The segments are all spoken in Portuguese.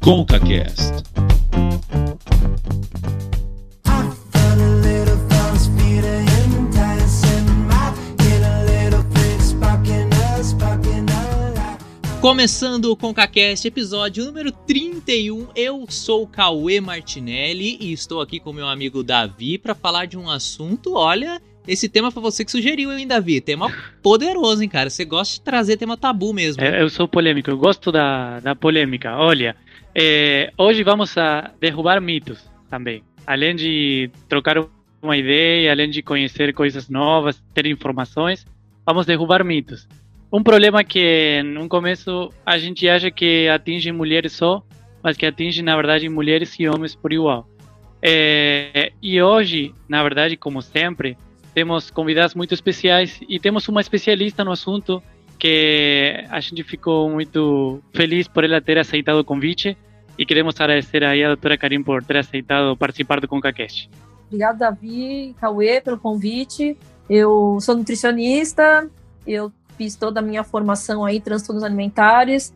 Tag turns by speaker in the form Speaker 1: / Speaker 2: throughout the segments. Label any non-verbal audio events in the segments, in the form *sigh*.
Speaker 1: ConcaCast. Começando o ConcaCast, episódio número 31. Eu sou Cauê Martinelli e estou aqui com meu amigo Davi para falar de um assunto, olha, esse tema foi você que sugeriu, hein, Davi? Tema poderoso, hein, cara? Você gosta de trazer tema tabu mesmo.
Speaker 2: É, eu sou polêmico, eu gosto da, da polêmica. Olha, é, hoje vamos a derrubar mitos também. Além de trocar uma ideia, além de conhecer coisas novas, ter informações, vamos derrubar mitos. Um problema que no começo a gente acha que atinge mulheres só, mas que atinge na verdade mulheres e homens por igual. É, e hoje, na verdade, como sempre, temos convidados muito especiais e temos uma especialista no assunto que a gente ficou muito feliz por ela ter aceitado o convite e queremos agradecer aí a doutora Karim por ter aceitado participar do ConcaCast.
Speaker 3: Obrigado, Davi, Cauê, pelo convite. Eu sou nutricionista, eu fiz toda a minha formação aí, transtornos alimentares,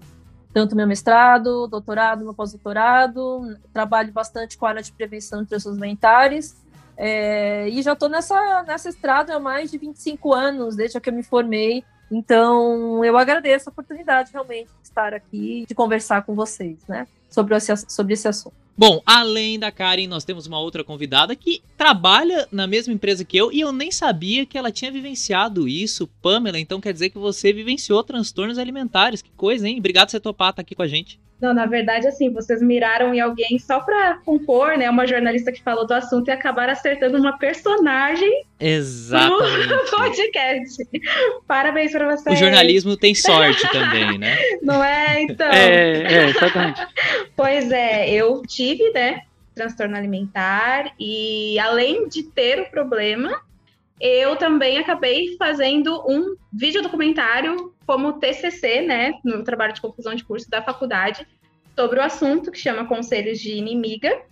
Speaker 3: tanto meu mestrado, doutorado, meu pós-doutorado, trabalho bastante com a área de prevenção de transtornos alimentares, é, e já estou nessa, nessa estrada há mais de 25 anos, desde que eu me formei, então eu agradeço a oportunidade realmente de estar aqui, de conversar com vocês, né, sobre esse, sobre esse assunto.
Speaker 1: Bom, além da Karen, nós temos uma outra convidada que trabalha na mesma empresa que eu e eu nem sabia que ela tinha vivenciado isso, Pamela. Então quer dizer que você vivenciou transtornos alimentares. Que coisa, hein? Obrigado por você topar estar aqui com a gente.
Speaker 4: Não, na verdade, assim, vocês miraram em alguém só para compor, né? Uma jornalista que falou do assunto e acabaram acertando uma personagem
Speaker 1: Exatamente.
Speaker 4: no *laughs* podcast. Parabéns para vocês.
Speaker 1: O jornalismo tem sorte também, né? *laughs*
Speaker 4: Não é, então?
Speaker 2: É, é, exatamente. *laughs*
Speaker 4: pois é, eu tive, né, transtorno alimentar e além de ter o problema, eu também acabei fazendo um vídeo documentário como TCC, né, no trabalho de conclusão de curso da faculdade, sobre o assunto que chama Conselhos de Inimiga.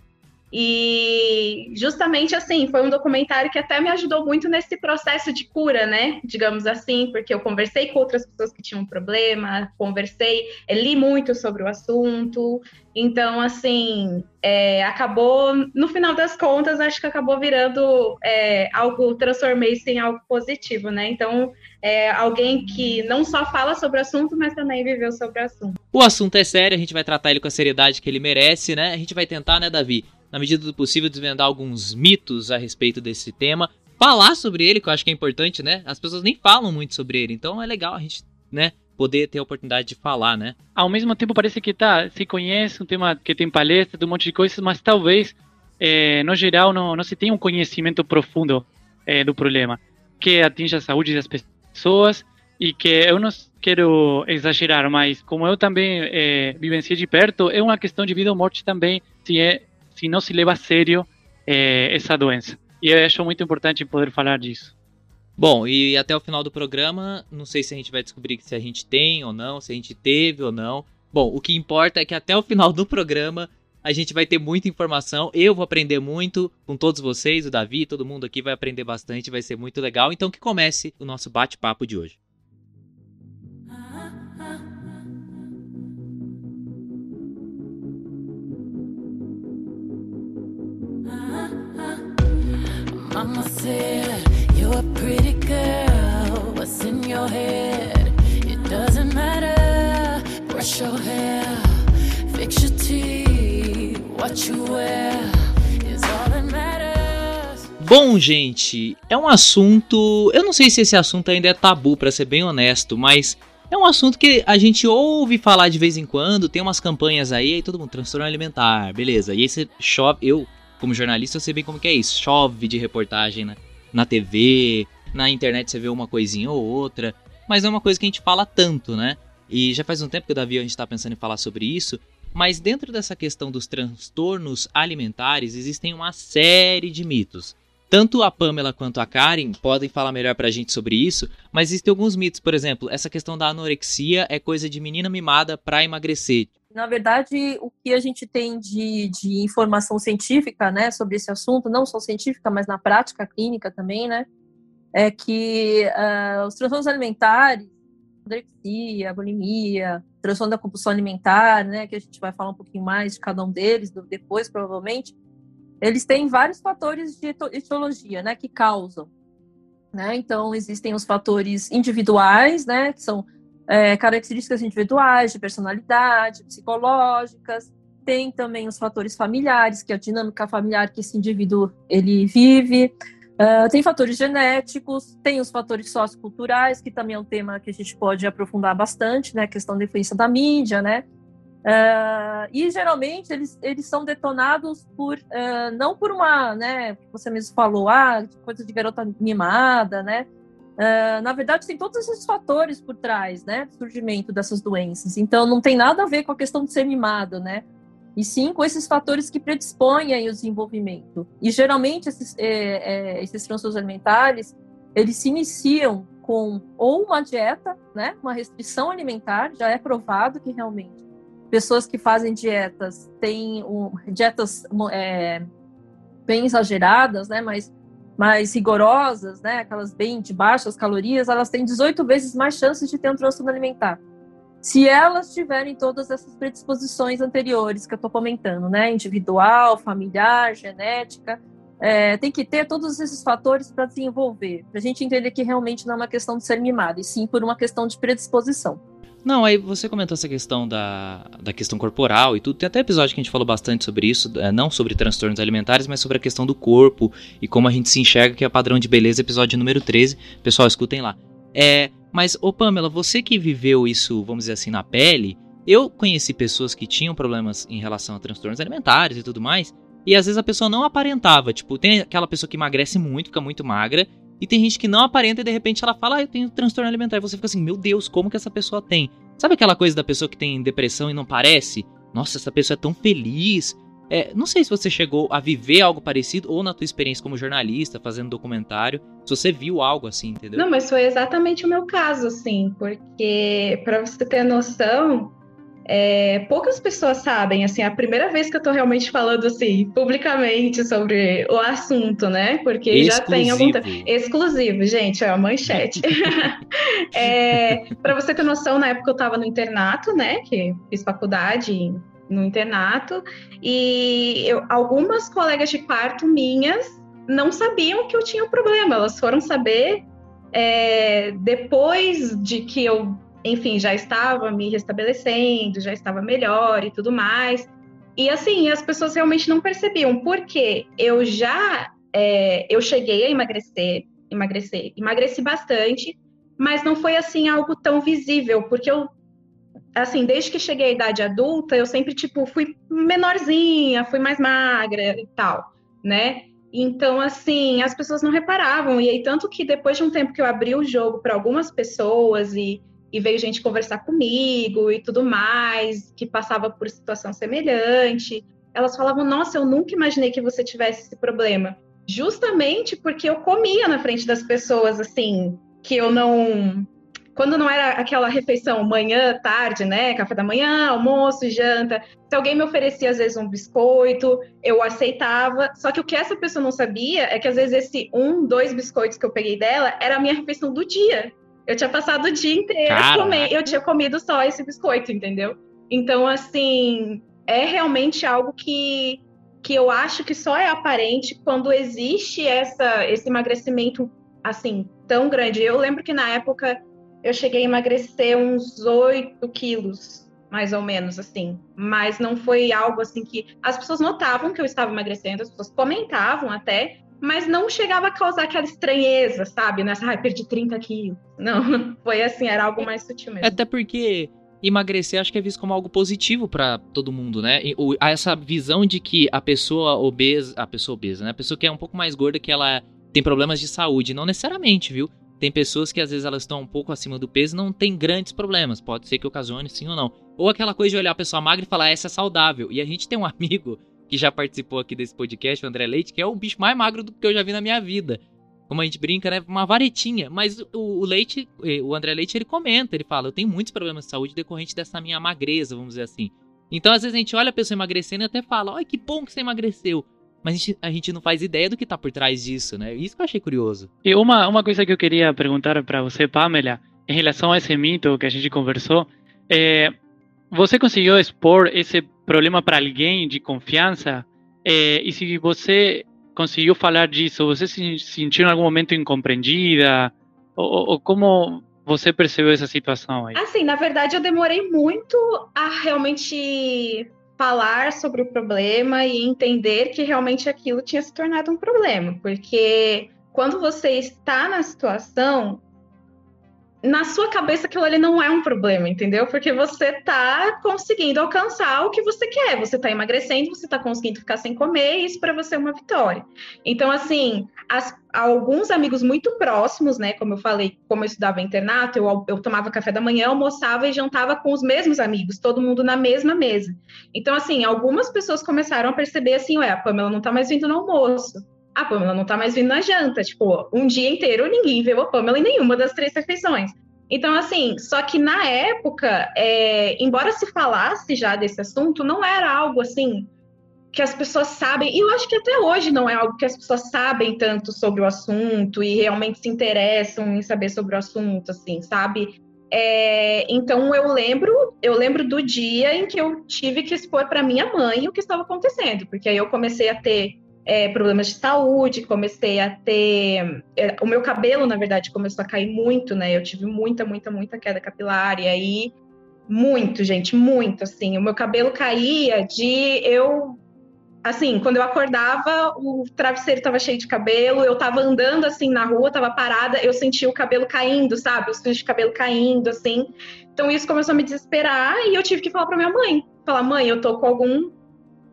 Speaker 4: E justamente assim, foi um documentário que até me ajudou muito nesse processo de cura, né? Digamos assim, porque eu conversei com outras pessoas que tinham problema, conversei, li muito sobre o assunto. Então, assim, é, acabou, no final das contas, acho que acabou virando é, algo, transformei-se em algo positivo, né? Então, é alguém que não só fala sobre o assunto, mas também viveu sobre o assunto.
Speaker 1: O assunto é sério, a gente vai tratar ele com a seriedade que ele merece, né? A gente vai tentar, né, Davi? Na medida do possível, desvendar alguns mitos a respeito desse tema. Falar sobre ele, que eu acho que é importante, né? As pessoas nem falam muito sobre ele, então é legal a gente, né? Poder ter a oportunidade de falar, né?
Speaker 2: Ao mesmo tempo, parece que tá, se conhece um tema que tem palestra, de um monte de coisas, mas talvez, é, no geral, não, não se tenha um conhecimento profundo é, do problema, que atinge a saúde das pessoas e que eu não quero exagerar, mas como eu também é, vivenciei de perto, é uma questão de vida ou morte também, se é se não se leva a sério é, essa doença. E eu acho muito importante poder falar disso.
Speaker 1: Bom, e até o final do programa, não sei se a gente vai descobrir se a gente tem ou não, se a gente teve ou não. Bom, o que importa é que até o final do programa a gente vai ter muita informação. Eu vou aprender muito com todos vocês, o Davi, todo mundo aqui vai aprender bastante, vai ser muito legal. Então que comece o nosso bate-papo de hoje. Mama said, You're a pretty girl. What's in your head? It doesn't matter. Brush your hair, fix your teeth. What you wear. Bom, gente, é um assunto. Eu não sei se esse assunto ainda é tabu, para ser bem honesto, mas é um assunto que a gente ouve falar de vez em quando, tem umas campanhas aí, aí todo mundo, transtorno alimentar, beleza. E aí você chove, eu como jornalista, eu sei bem como que é isso. Chove de reportagem na, na TV, na internet você vê uma coisinha ou outra, mas é uma coisa que a gente fala tanto, né? E já faz um tempo que o Davi a gente está pensando em falar sobre isso, mas dentro dessa questão dos transtornos alimentares existem uma série de mitos. Tanto a Pamela quanto a Karen podem falar melhor pra gente sobre isso, mas existem alguns mitos, por exemplo, essa questão da anorexia é coisa de menina mimada pra emagrecer.
Speaker 3: Na verdade, o que a gente tem de, de informação científica né, sobre esse assunto, não só científica, mas na prática clínica também, né, é que uh, os transtornos alimentares anorexia, bulimia, transtorno da compulsão alimentar, né, que a gente vai falar um pouquinho mais de cada um deles depois, provavelmente, eles têm vários fatores de etiologia, né, que causam. Né? Então, existem os fatores individuais, né, que são é, características individuais, de personalidade, psicológicas. Tem também os fatores familiares, que é a dinâmica familiar que esse indivíduo ele vive. Uh, tem fatores genéticos, tem os fatores socioculturais, que também é um tema que a gente pode aprofundar bastante, né? A questão da influência da mídia, né? Uh, e geralmente eles, eles são detonados por uh, não por uma, né, você mesmo falou, ah, coisa de garota mimada, né? Uh, na verdade, tem todos esses fatores por trás, né, do surgimento dessas doenças. Então, não tem nada a ver com a questão de ser mimado, né? E sim com esses fatores que predispõem aí o desenvolvimento. E geralmente esses, é, é, esses transtornos alimentares, eles se iniciam com ou uma dieta, né, uma restrição alimentar, já é provado que realmente pessoas que fazem dietas têm um, dietas é, bem exageradas, né, mas mais rigorosas, né, aquelas bem de baixas calorias, elas têm 18 vezes mais chances de ter um transtorno alimentar. Se elas tiverem todas essas predisposições anteriores que eu estou comentando, né, individual, familiar, genética, é, tem que ter todos esses fatores para desenvolver, para a gente entender que realmente não é uma questão de ser mimado, e sim por uma questão de predisposição.
Speaker 1: Não, aí você comentou essa questão da, da questão corporal e tudo. Tem até episódio que a gente falou bastante sobre isso, é, não sobre transtornos alimentares, mas sobre a questão do corpo e como a gente se enxerga, que é padrão de beleza, episódio número 13. Pessoal, escutem lá. É, mas, ô Pamela, você que viveu isso, vamos dizer assim, na pele, eu conheci pessoas que tinham problemas em relação a transtornos alimentares e tudo mais, e às vezes a pessoa não aparentava. Tipo, tem aquela pessoa que emagrece muito, fica muito magra, e tem gente que não aparenta e de repente ela fala, ah, eu tenho transtorno alimentar. E você fica assim, meu Deus, como que essa pessoa tem? Sabe aquela coisa da pessoa que tem depressão e não parece? Nossa, essa pessoa é tão feliz. É, não sei se você chegou a viver algo parecido ou na tua experiência como jornalista, fazendo documentário, se você viu algo assim, entendeu?
Speaker 4: Não, mas foi exatamente o meu caso, assim, porque para você ter noção, é, poucas pessoas sabem, assim, é a primeira vez que eu tô realmente falando, assim, publicamente sobre o assunto, né? Porque Exclusivo. já tem algum tempo. Exclusivo, gente, é a manchete. *laughs* é, para você ter noção, na época eu tava no internato, né? Que fiz faculdade no internato, e eu, algumas colegas de quarto minhas não sabiam que eu tinha o um problema, elas foram saber é, depois de que eu enfim, já estava me restabelecendo, já estava melhor e tudo mais. E assim, as pessoas realmente não percebiam, porque eu já é, eu cheguei a emagrecer, emagrecer, emagreci bastante, mas não foi assim algo tão visível, porque eu assim, desde que cheguei à idade adulta, eu sempre tipo fui menorzinha, fui mais magra e tal, né? Então, assim, as pessoas não reparavam. E aí, tanto que depois de um tempo que eu abri o jogo para algumas pessoas e e veio gente conversar comigo e tudo mais, que passava por situação semelhante. Elas falavam: Nossa, eu nunca imaginei que você tivesse esse problema. Justamente porque eu comia na frente das pessoas, assim, que eu não. Quando não era aquela refeição manhã, tarde, né? Café da manhã, almoço, janta. Se alguém me oferecia, às vezes, um biscoito, eu aceitava. Só que o que essa pessoa não sabia é que, às vezes, esse um, dois biscoitos que eu peguei dela era a minha refeição do dia. Eu tinha passado o dia inteiro comendo, eu tinha comido só esse biscoito, entendeu? Então, assim, é realmente algo que, que eu acho que só é aparente quando existe essa, esse emagrecimento, assim, tão grande. Eu lembro que na época eu cheguei a emagrecer uns 8 quilos, mais ou menos, assim. Mas não foi algo assim que. As pessoas notavam que eu estava emagrecendo, as pessoas comentavam até, mas não chegava a causar aquela estranheza, sabe? Nessa, ai, perdi 30 quilos. Não, *laughs* foi assim, era algo mais sutil mesmo.
Speaker 1: Até porque emagrecer acho que é visto como algo positivo para todo mundo, né? E, o, essa visão de que a pessoa obesa, a pessoa obesa, né? A pessoa que é um pouco mais gorda, que ela tem problemas de saúde, não necessariamente, viu? Tem pessoas que às vezes elas estão um pouco acima do peso não tem grandes problemas. Pode ser que ocasione sim ou não. Ou aquela coisa de olhar a pessoa magra e falar, essa é saudável. E a gente tem um *laughs* amigo que já participou aqui desse podcast, o André Leite, que é o bicho mais magro do que eu já vi na minha vida. Como a gente brinca, né? Uma varetinha. Mas o, o Leite, eh, o André Leite, ele comenta, ele fala: Eu tenho muitos problemas de saúde decorrente dessa minha magreza, vamos dizer assim. Então, às vezes, a gente olha a pessoa emagrecendo e até fala: Olha que bom que você emagreceu. Mas a gente, a gente, não faz ideia do que tá por trás disso, né? Isso que eu achei curioso.
Speaker 2: E uma, uma coisa que eu queria perguntar para você, Pamela, em relação a esse mito que a gente conversou, é, você conseguiu expor esse problema para alguém de confiança? É, e se você conseguiu falar disso, você se sentiu em algum momento incompreendida? Ou, ou como você percebeu essa situação aí?
Speaker 4: Assim, na verdade, eu demorei muito a realmente falar sobre o problema e entender que realmente aquilo tinha se tornado um problema, porque quando você está na situação, na sua cabeça aquilo ali não é um problema, entendeu? Porque você tá conseguindo alcançar o que você quer. Você tá emagrecendo, você tá conseguindo ficar sem comer, e isso para você é uma vitória. Então, assim, as, alguns amigos muito próximos, né? Como eu falei, como eu estudava internato, eu, eu tomava café da manhã, almoçava e jantava com os mesmos amigos, todo mundo na mesma mesa. Então, assim, algumas pessoas começaram a perceber assim, ué, a Pamela não tá mais vindo no almoço a Pamela não tá mais vindo na janta. Tipo, um dia inteiro ninguém viu a Pamela em nenhuma das três refeições. Então, assim, só que na época, é, embora se falasse já desse assunto, não era algo assim que as pessoas sabem, e eu acho que até hoje não é algo que as pessoas sabem tanto sobre o assunto e realmente se interessam em saber sobre o assunto, assim, sabe? É, então eu lembro, eu lembro do dia em que eu tive que expor para minha mãe o que estava acontecendo, porque aí eu comecei a ter é, problemas de saúde, comecei a ter. É, o meu cabelo, na verdade, começou a cair muito, né? Eu tive muita, muita, muita queda capilar, e aí. Muito, gente, muito, assim. O meu cabelo caía de eu. Assim, quando eu acordava, o travesseiro estava cheio de cabelo, eu estava andando assim na rua, estava parada, eu sentia o cabelo caindo, sabe? Os fios de cabelo caindo, assim. Então isso começou a me desesperar e eu tive que falar para minha mãe. Falar, mãe, eu tô com algum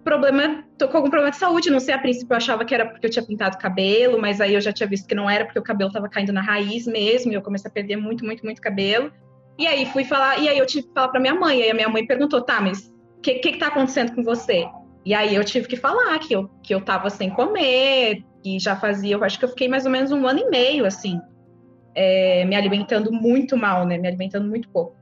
Speaker 4: problema, tô com algum problema de saúde. Não sei, a princípio eu achava que era porque eu tinha pintado cabelo, mas aí eu já tinha visto que não era, porque o cabelo tava caindo na raiz mesmo, e eu comecei a perder muito, muito, muito cabelo. E aí fui falar, e aí eu tive que falar pra minha mãe, e aí a minha mãe perguntou, tá, mas o que, que que tá acontecendo com você? E aí eu tive que falar que eu, que eu tava sem comer, e já fazia, eu acho que eu fiquei mais ou menos um ano e meio, assim, é, me alimentando muito mal, né, me alimentando muito pouco.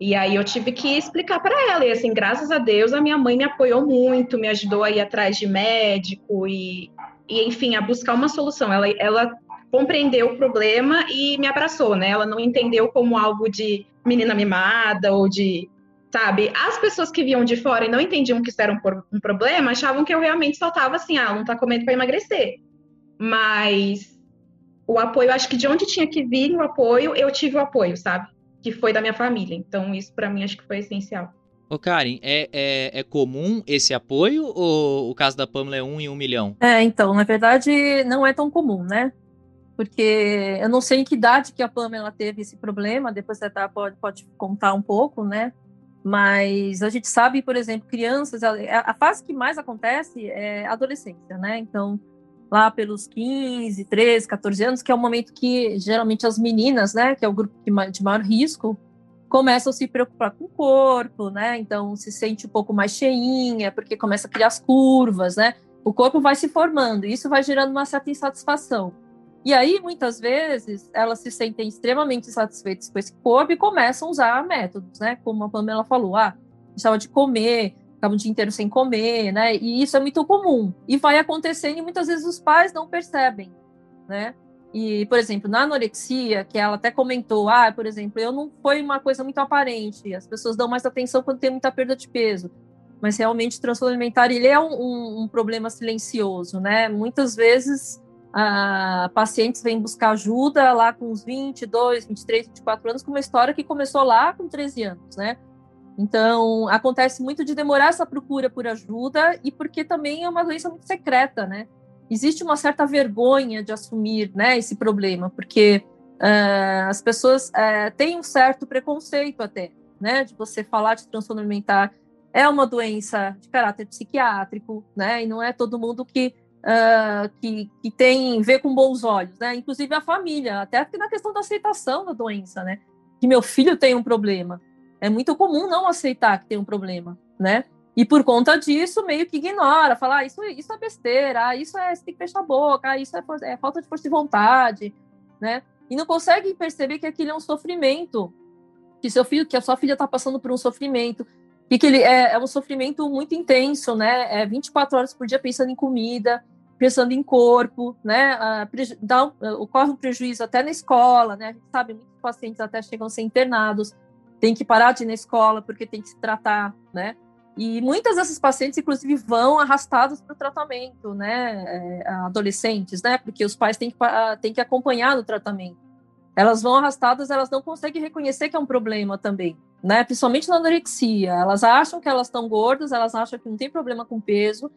Speaker 4: E aí eu tive que explicar para ela. E assim, graças a Deus, a minha mãe me apoiou muito, me ajudou a ir atrás de médico e, e enfim, a buscar uma solução. Ela, ela compreendeu o problema e me abraçou, né? Ela não entendeu como algo de menina mimada ou de, sabe? As pessoas que viam de fora e não entendiam que isso era um, um problema, achavam que eu realmente só assim, ah, não tá comendo para emagrecer. Mas o apoio, acho que de onde tinha que vir o apoio, eu tive o apoio, sabe? Que foi da minha família. Então, isso para mim acho que foi essencial.
Speaker 1: Ô, Karen, é, é, é, comum esse apoio ou o caso da Pamela é um em um milhão?
Speaker 3: É, então, na verdade, não é tão comum, né? Porque eu não sei em que idade que a Pamela teve esse problema, depois você tá, pode, pode contar um pouco, né? Mas a gente sabe, por exemplo, crianças, a, a fase que mais acontece é a adolescência, né? Então, lá pelos 15, 13, 14 anos, que é o momento que geralmente as meninas, né, que é o grupo de maior risco, começam a se preocupar com o corpo, né? Então se sente um pouco mais cheinha, porque começa a criar as curvas, né? O corpo vai se formando, e isso vai gerando uma certa insatisfação. E aí, muitas vezes, elas se sentem extremamente insatisfeitas com esse corpo e começam a usar métodos, né? Como a Pamela falou, ah, deixava de comer, ficava o dia inteiro sem comer, né? E isso é muito comum. E vai acontecendo e muitas vezes os pais não percebem, né? E, por exemplo, na anorexia, que ela até comentou, ah, por exemplo, eu não foi uma coisa muito aparente, as pessoas dão mais atenção quando tem muita perda de peso. Mas realmente o transtorno alimentar, ele é um, um, um problema silencioso, né? Muitas vezes ah, pacientes vêm buscar ajuda lá com uns 22, 23, 24 anos, com uma história que começou lá com 13 anos, né? Então, acontece muito de demorar essa procura por ajuda e porque também é uma doença muito secreta, né? Existe uma certa vergonha de assumir né, esse problema, porque uh, as pessoas uh, têm um certo preconceito até, né? De você falar de transtorno alimentar. É uma doença de caráter psiquiátrico, né? E não é todo mundo que, uh, que, que tem, vê com bons olhos, né? Inclusive a família, até na questão da aceitação da doença, né? Que meu filho tem um problema é muito comum não aceitar que tem um problema, né? E por conta disso, meio que ignora, fala, ah, isso, isso é besteira, ah, isso é, você tem que fechar a boca, ah, isso é, é falta de força de vontade, né? E não consegue perceber que aquilo é um sofrimento, que seu filho, que a sua filha está passando por um sofrimento, e que ele é, é, um sofrimento muito intenso, né? É 24 horas por dia pensando em comida, pensando em corpo, né? Uh, dá, uh, ocorre um prejuízo até na escola, né? A gente sabe, muitos pacientes até chegam a ser internados, tem que parar de ir na escola porque tem que se tratar, né? E muitas dessas pacientes, inclusive, vão arrastadas para o tratamento, né? É, adolescentes, né? Porque os pais têm que, têm que acompanhar no tratamento. Elas vão arrastadas, elas não conseguem reconhecer que é um problema também, né? Principalmente na anorexia. Elas acham que elas estão gordas, elas acham que não tem problema com peso,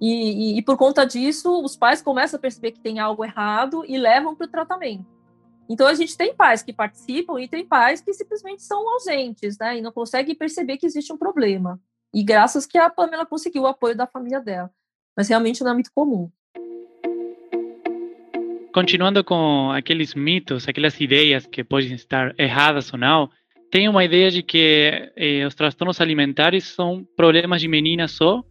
Speaker 3: e, e, e, por conta disso, os pais começam a perceber que tem algo errado e levam para o tratamento. Então, a gente tem pais que participam e tem pais que simplesmente são ausentes, né? E não conseguem perceber que existe um problema. E graças que a Pamela conseguiu o apoio da família dela. Mas realmente não é muito comum.
Speaker 2: Continuando com aqueles mitos, aquelas ideias que podem estar erradas ou não, tem uma ideia de que eh, os transtornos alimentares são problemas de meninas só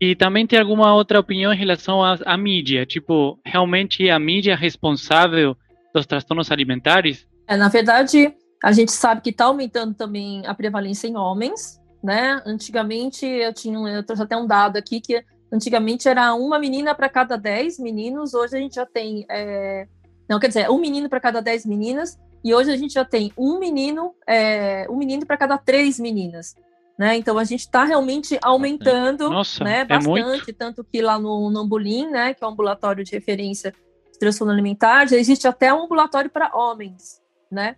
Speaker 2: e também tem alguma outra opinião em relação à, mídia? Tipo, realmente a mídia é responsável dos transtornos alimentares?
Speaker 3: É, na verdade, a gente sabe que está aumentando também a prevalência em homens, né? Antigamente, eu tinha, eu trouxe até um dado aqui que antigamente era uma menina para cada dez meninos, hoje a gente já tem, é, não, quer dizer, um menino para cada dez meninas, e hoje a gente já tem um menino, é, um menino para cada três meninas. Né? Então a gente está realmente aumentando
Speaker 2: Nossa,
Speaker 3: né,
Speaker 2: é
Speaker 3: bastante, é tanto que lá no, no Ambulim, né, que é um ambulatório de referência transtorno alimentar, já existe até um ambulatório para homens, né?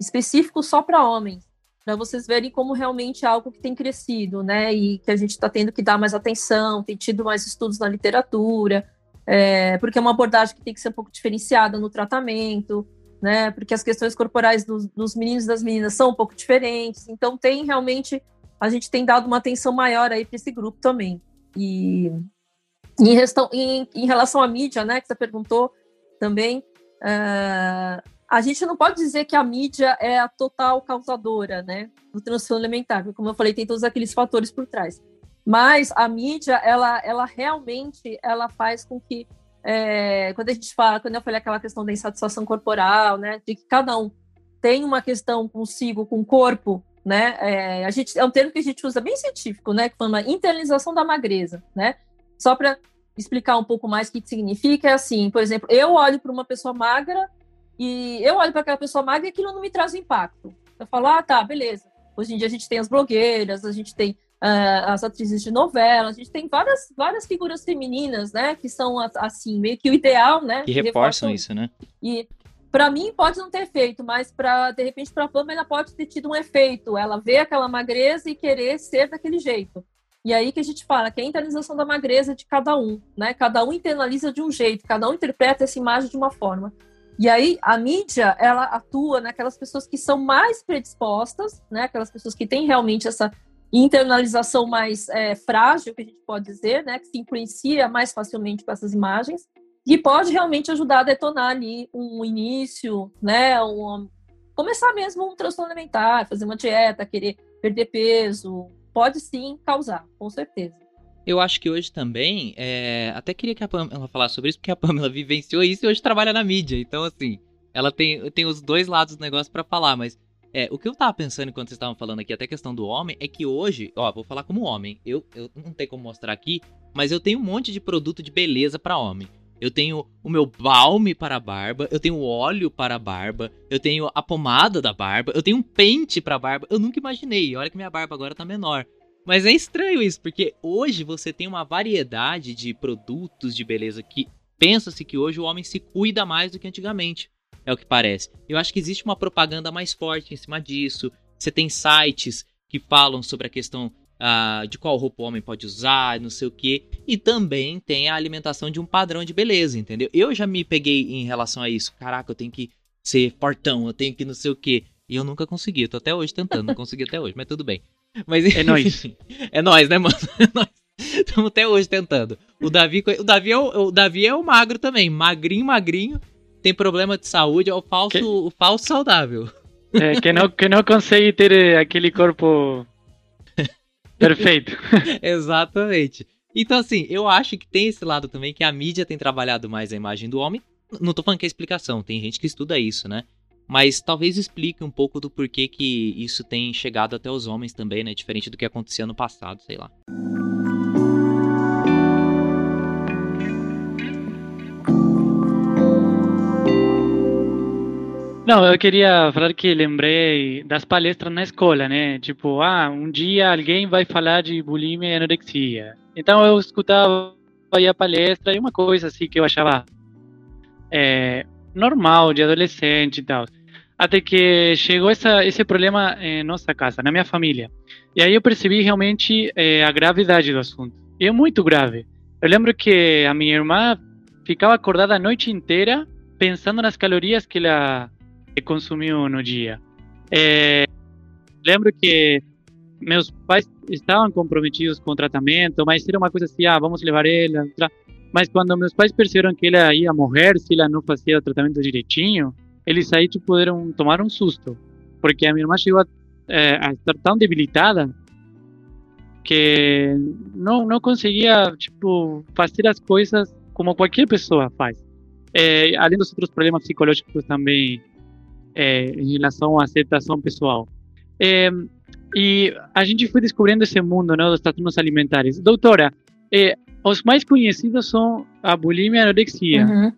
Speaker 3: Específico só para homens, para vocês verem como realmente é algo que tem crescido, né? E que a gente está tendo que dar mais atenção, tem tido mais estudos na literatura, é, porque é uma abordagem que tem que ser um pouco diferenciada no tratamento, né? Porque as questões corporais dos, dos meninos e das meninas são um pouco diferentes, então tem realmente a gente tem dado uma atenção maior aí para esse grupo também. E em, em, em, relação à mídia, né, que você perguntou também, uh, a gente não pode dizer que a mídia é a total causadora, né, do transtorno alimentar, porque, como eu falei, tem todos aqueles fatores por trás. Mas a mídia, ela, ela realmente, ela faz com que, é, quando a gente fala, quando eu falei aquela questão da insatisfação corporal, né, de que cada um tem uma questão consigo, com o corpo, né? É, a gente, é um termo que a gente usa bem científico, né? Que chama internalização da magreza, né? Só para explicar um pouco mais o que significa, é assim, por exemplo, eu olho para uma pessoa magra e eu olho para aquela pessoa magra e aquilo não me traz impacto. Eu falo, ah, tá, beleza. Hoje em dia a gente tem as blogueiras, a gente tem uh, as atrizes de novela, a gente tem várias, várias figuras femininas, né, que são assim, meio que o ideal, né?
Speaker 1: Que reforçam isso, né?
Speaker 3: E para mim pode não ter efeito, mas para de repente para a Pamela pode ter tido um efeito. Ela vê aquela magreza e querer ser daquele jeito. E aí que a gente fala que é a internalização da magreza de cada um, né? Cada um internaliza de um jeito, cada um interpreta essa imagem de uma forma. E aí a mídia, ela atua naquelas pessoas que são mais predispostas, né? Aquelas pessoas que têm realmente essa internalização mais é, frágil, que a gente pode dizer, né? Que se influencia mais facilmente com essas imagens que pode realmente ajudar a detonar ali um início, né? Um, começar mesmo um transtorno alimentar, fazer uma dieta, querer perder peso, pode sim causar, com certeza.
Speaker 1: Eu acho que hoje também, é... até queria que a Pamela falasse sobre isso, porque a Pamela *laughs* vivenciou isso e hoje trabalha na mídia. Então, assim, ela tem, tem os dois lados do negócio para falar, mas é, o que eu tava pensando enquanto vocês estavam falando aqui, até a questão do homem, é que hoje, ó, vou falar como homem, eu, eu não tenho como mostrar aqui, mas eu tenho um monte de produto de beleza para homem. Eu tenho o meu balme para a barba, eu tenho óleo para a barba, eu tenho a pomada da barba, eu tenho um pente para a barba. Eu nunca imaginei. Olha que minha barba agora tá menor. Mas é estranho isso, porque hoje você tem uma variedade de produtos de beleza que pensa-se que hoje o homem se cuida mais do que antigamente. É o que parece. Eu acho que existe uma propaganda mais forte em cima disso. Você tem sites que falam sobre a questão uh, de qual roupa o homem pode usar, não sei o que. E também tem a alimentação de um padrão de beleza, entendeu? Eu já me peguei em relação a isso. Caraca, eu tenho que ser fortão, eu tenho que não sei o que. E eu nunca consegui, eu tô até hoje tentando, não consegui até hoje, mas tudo bem. Mas,
Speaker 2: é nóis.
Speaker 1: é nóis, né, mano? *laughs* É nóis. Estamos até hoje tentando. O Davi, o Davi, é o, o, Davi é o magro também. Magrinho, magrinho. Tem problema de saúde. É o falso, que... o falso saudável.
Speaker 2: É, que não, que não consegue ter eh, aquele corpo Perfeito. *laughs*
Speaker 1: Exatamente. Então, assim, eu acho que tem esse lado também que a mídia tem trabalhado mais a imagem do homem. Não tô falando que é explicação, tem gente que estuda isso, né? Mas talvez explique um pouco do porquê que isso tem chegado até os homens também, né? Diferente do que acontecia no passado, sei lá.
Speaker 2: Não, eu queria falar que lembrei das palestras na escola, né? Tipo, ah, um dia alguém vai falar de bulimia e anorexia. Então eu escutava a palestra e uma coisa assim que eu achava é, normal de adolescente e tal. Até que chegou essa, esse problema em nossa casa, na minha família. E aí eu percebi realmente é, a gravidade do assunto. E é muito grave. Eu lembro que a minha irmã ficava acordada a noite inteira pensando nas calorias que ela consumiu no dia. É, lembro que meus pais estavam comprometidos com o tratamento, mas era uma coisa assim, ah, vamos levar ela. Mas quando meus pais perceberam que ela ia morrer se ela não fazia o tratamento direitinho, eles aí tipo, puderam tomar um susto, porque a minha irmã chegou a, é, a estar tão debilitada que não não conseguia tipo fazer as coisas como qualquer pessoa faz. É, além dos outros problemas psicológicos também é, em relação à aceitação pessoal. É, e a gente foi descobrindo esse mundo né, dos transtornos alimentares. Doutora, é, os mais conhecidos são a bulimia e a anorexia. Uhum.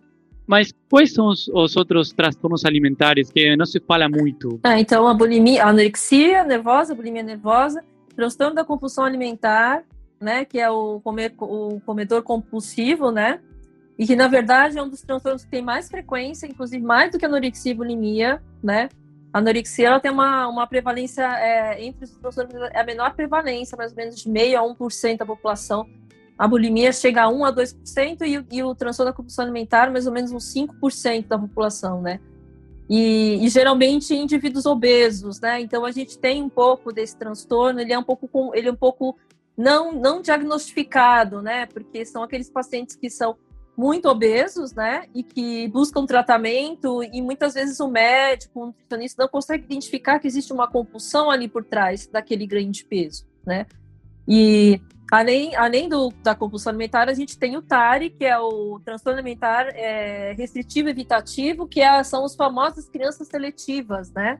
Speaker 2: Mas quais são os, os, outros transtornos alimentares que não se fala muito?
Speaker 3: Ah, então, a bulimia, a anorexia nervosa, a bulimia nervosa, transtorno da compulsão alimentar, né, que é o, comer, o comedor compulsivo, né, e que na verdade é um dos transtornos que tem mais frequência, inclusive mais do que anorexia e bulimia, né. A anorexia ela tem uma, uma prevalência é, entre os transtornos, é a menor prevalência, mais ou menos de meio a 1% da população a bulimia chega a 1 a 2% e, e o transtorno da compulsão alimentar mais ou menos uns 5% da população, né? E, e, geralmente indivíduos obesos, né? Então a gente tem um pouco desse transtorno, ele é um pouco ele é um pouco não não diagnosticado, né? Porque são aqueles pacientes que são muito obesos, né? E que buscam tratamento e muitas vezes o médico, o nutricionista não consegue identificar que existe uma compulsão ali por trás daquele grande peso, né? E Além, além do, da compulsão alimentar, a gente tem o TARI, que é o transtorno alimentar é, restritivo evitativo, que é, são as famosas crianças seletivas, né?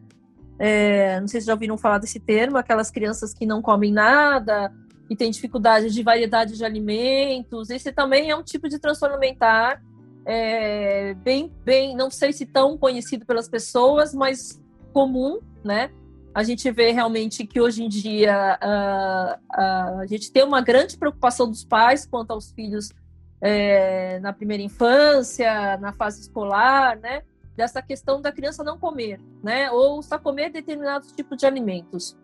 Speaker 3: É, não sei se já ouviram falar desse termo, aquelas crianças que não comem nada e têm dificuldade de variedade de alimentos. Esse também é um tipo de transtorno alimentar é, bem, bem, não sei se tão conhecido pelas pessoas, mas comum, né? a gente vê realmente que hoje em dia uh, a gente tem uma grande preocupação dos pais quanto aos filhos é, na primeira infância, na fase escolar, né? Dessa questão da criança não comer, né? Ou só comer determinados tipos de alimentos.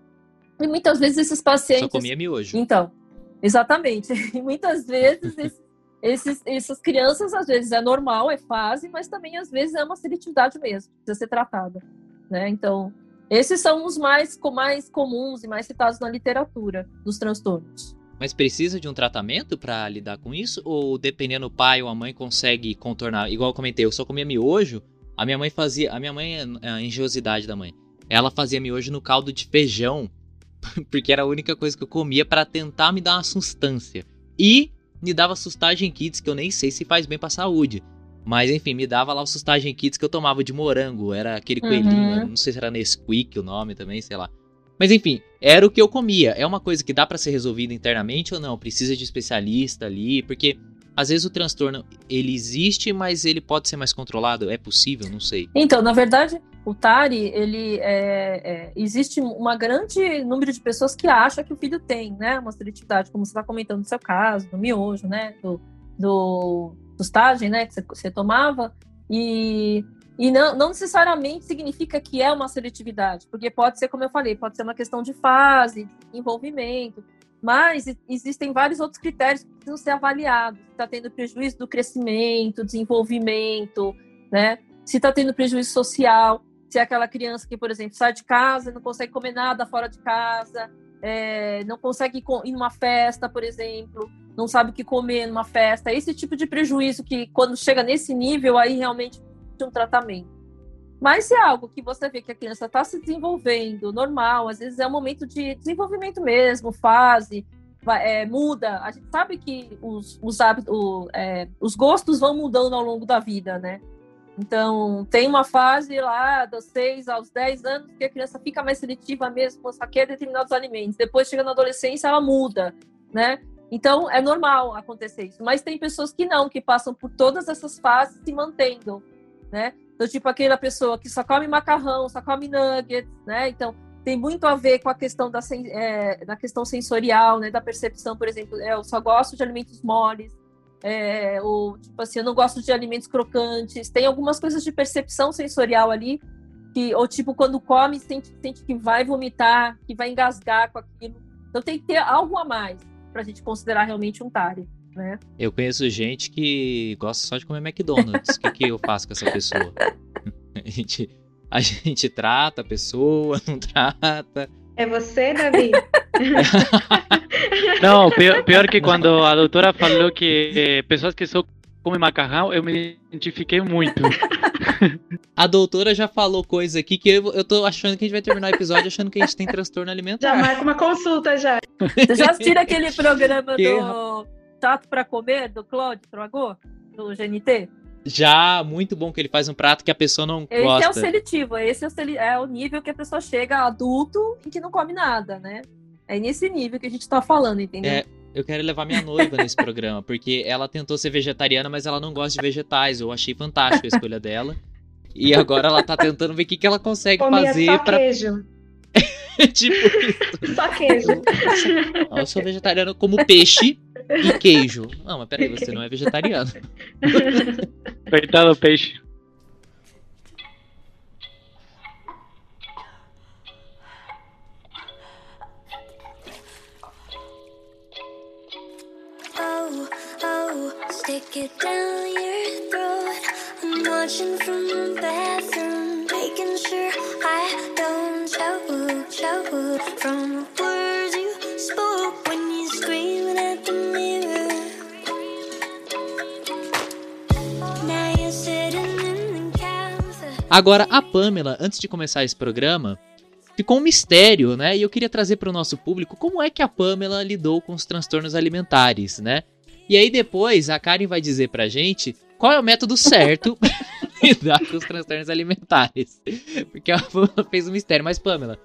Speaker 3: E muitas vezes esses pacientes.
Speaker 1: Só comia miojo.
Speaker 3: Então, exatamente. *laughs* E muitas vezes esses, essas crianças, às vezes é normal, é fase, mas também às vezes é uma seletividade mesmo, precisa ser tratada. Né? Então, esses são os mais, mais comuns e mais citados na literatura dos transtornos.
Speaker 1: Mas precisa de um tratamento para lidar com isso? Ou dependendo do pai ou a mãe consegue contornar? Igual eu comentei, eu só comia miojo. A minha mãe fazia. A minha mãe é a engenhosidade da mãe. Ela fazia miojo no caldo de feijão. *laughs* Porque era a única coisa que eu comia para tentar me dar uma sustância. E me dava sustagem kits que eu nem sei se faz bem pra saúde. Mas enfim, me dava lá o sustagem kits que eu tomava de morango. Era aquele uhum. coelhinho, não sei se era Nesquik o nome também, sei lá. Mas enfim, era o que eu comia. É uma coisa que dá para ser resolvida internamente ou não? Precisa de especialista ali, porque às vezes o transtorno ele existe, mas ele pode ser mais controlado. É possível? Não sei.
Speaker 3: Então, na verdade, o TARI, ele é, é, existe uma grande número de pessoas que acha que o filho tem, né, uma seletividade, como você está comentando no seu caso, do miojo, né, do, do sustagem, né, que você tomava, e, e não, não necessariamente significa que é uma seletividade, porque pode ser, como eu falei, pode ser uma questão de fase, de envolvimento, mas existem vários outros critérios que precisam ser avaliados. Está tendo prejuízo do crescimento, desenvolvimento, né? Se está tendo prejuízo social, se é aquela criança que, por exemplo, sai de casa não consegue comer nada fora de casa, é, não consegue ir numa festa, por exemplo, não sabe o que comer numa festa. Esse tipo de prejuízo que, quando chega nesse nível, aí realmente tem um tratamento. Mas se é algo que você vê que a criança está se desenvolvendo, normal, às vezes é um momento de desenvolvimento mesmo, fase, é, muda. A gente sabe que os, os hábitos, o, é, os gostos vão mudando ao longo da vida, né? Então, tem uma fase lá dos 6 aos 10 anos que a criança fica mais seletiva mesmo, só quer determinados alimentos. Depois, chega na adolescência, ela muda, né? Então, é normal acontecer isso. Mas tem pessoas que não, que passam por todas essas fases se mantendo, né? Então, tipo, aquela pessoa que só come macarrão, só come nuggets, né? Então, tem muito a ver com a questão da, é, da questão sensorial, né? Da percepção, por exemplo, eu só gosto de alimentos moles, é, ou, tipo assim, eu não gosto de alimentos crocantes. Tem algumas coisas de percepção sensorial ali, que, ou tipo, quando come, sente, sente que vai vomitar, que vai engasgar com aquilo. Então tem que ter algo a mais para a gente considerar realmente um TARI. Né?
Speaker 1: Eu conheço gente que gosta só de comer McDonald's. O que, que eu faço com essa pessoa? *laughs* A gente, a gente trata a pessoa, *laughs* não trata.
Speaker 4: É você, Davi? *laughs*
Speaker 2: não, pior, pior, que quando a doutora falou que eh, pessoas que só comem macarrão, eu me identifiquei muito. *laughs*
Speaker 1: A doutora já falou coisa aqui que eu, eu tô achando que a gente vai terminar o episódio achando que a gente tem transtorno alimentar.
Speaker 4: Já marca uma consulta já.
Speaker 3: Você já assistiu *laughs* aquele programa que... do Tato para Comer, do Claude Troagô, do GNT?
Speaker 1: Já, muito bom que ele faz um prato que a pessoa não
Speaker 3: esse
Speaker 1: gosta.
Speaker 3: Esse é o seletivo, esse é o, é o nível que a pessoa chega adulto e que não come nada, né? É nesse nível que a gente tá falando, entendeu?
Speaker 1: É, eu quero levar minha noiva nesse programa, porque ela tentou ser vegetariana, mas ela não gosta de vegetais. Eu achei fantástico a escolha dela. E agora ela tá tentando ver o que, que ela consegue
Speaker 4: Comia
Speaker 1: fazer
Speaker 4: só
Speaker 1: pra.
Speaker 4: queijo. *laughs*
Speaker 1: tipo isso. *laughs*
Speaker 4: Só queijo.
Speaker 1: Eu, eu sou vegetariano como peixe e queijo. Não, mas peraí, você não é vegetariano.
Speaker 2: Coitado do peixe.
Speaker 5: Stick it down your throat. I'm watching from the bathroom, making sure I don't choke, choke from words you spoke when you screaming at the mirror. Now you're sitting in the cafe.
Speaker 1: Agora, a Pamela, antes de começar esse programa, ficou um mistério, né? E eu queria trazer para o nosso público como é que a Pamela lidou com os transtornos alimentares, né? E aí depois a Karen vai dizer pra gente qual é o método certo *laughs* para lidar com os transtornos alimentares. Porque a Pamela fez um mistério. Mas, Pamela,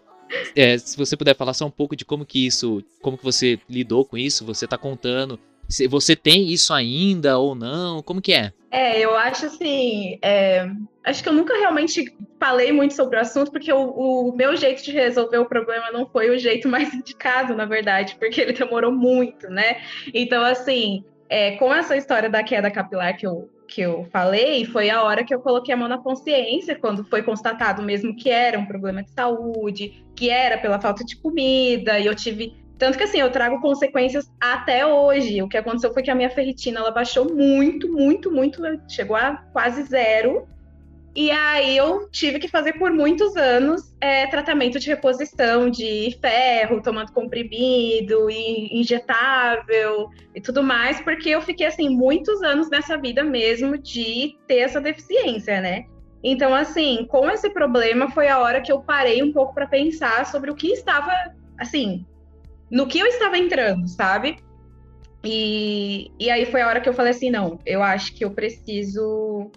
Speaker 1: é, se você puder falar só um pouco de como que isso, como que você lidou com isso, você tá contando. Se você tem isso ainda ou não? Como que é?
Speaker 4: É, eu acho assim. É, acho que eu nunca realmente falei muito sobre o assunto, porque o, o, meu jeito de resolver o problema não foi o jeito mais indicado, na verdade, porque ele demorou muito, né? Então, assim, é, com essa história da queda capilar que eu, que eu falei, foi a hora que eu coloquei a mão na consciência, quando foi constatado mesmo que era um problema de saúde, que era pela falta de comida, e eu tive tanto que assim, eu trago consequências até hoje. O que aconteceu foi que a minha ferritina ela baixou muito, muito, muito, chegou a quase zero. E aí eu tive que fazer por muitos anos é, tratamento de reposição de ferro, tomando comprimido e injetável e tudo mais, porque eu fiquei assim muitos anos nessa vida mesmo de ter essa deficiência, né? Então, assim, com esse problema foi a hora que eu parei um pouco para pensar sobre o que estava, assim, no que eu estava entrando, sabe? E, e aí foi a hora que eu falei assim, não, eu acho que eu preciso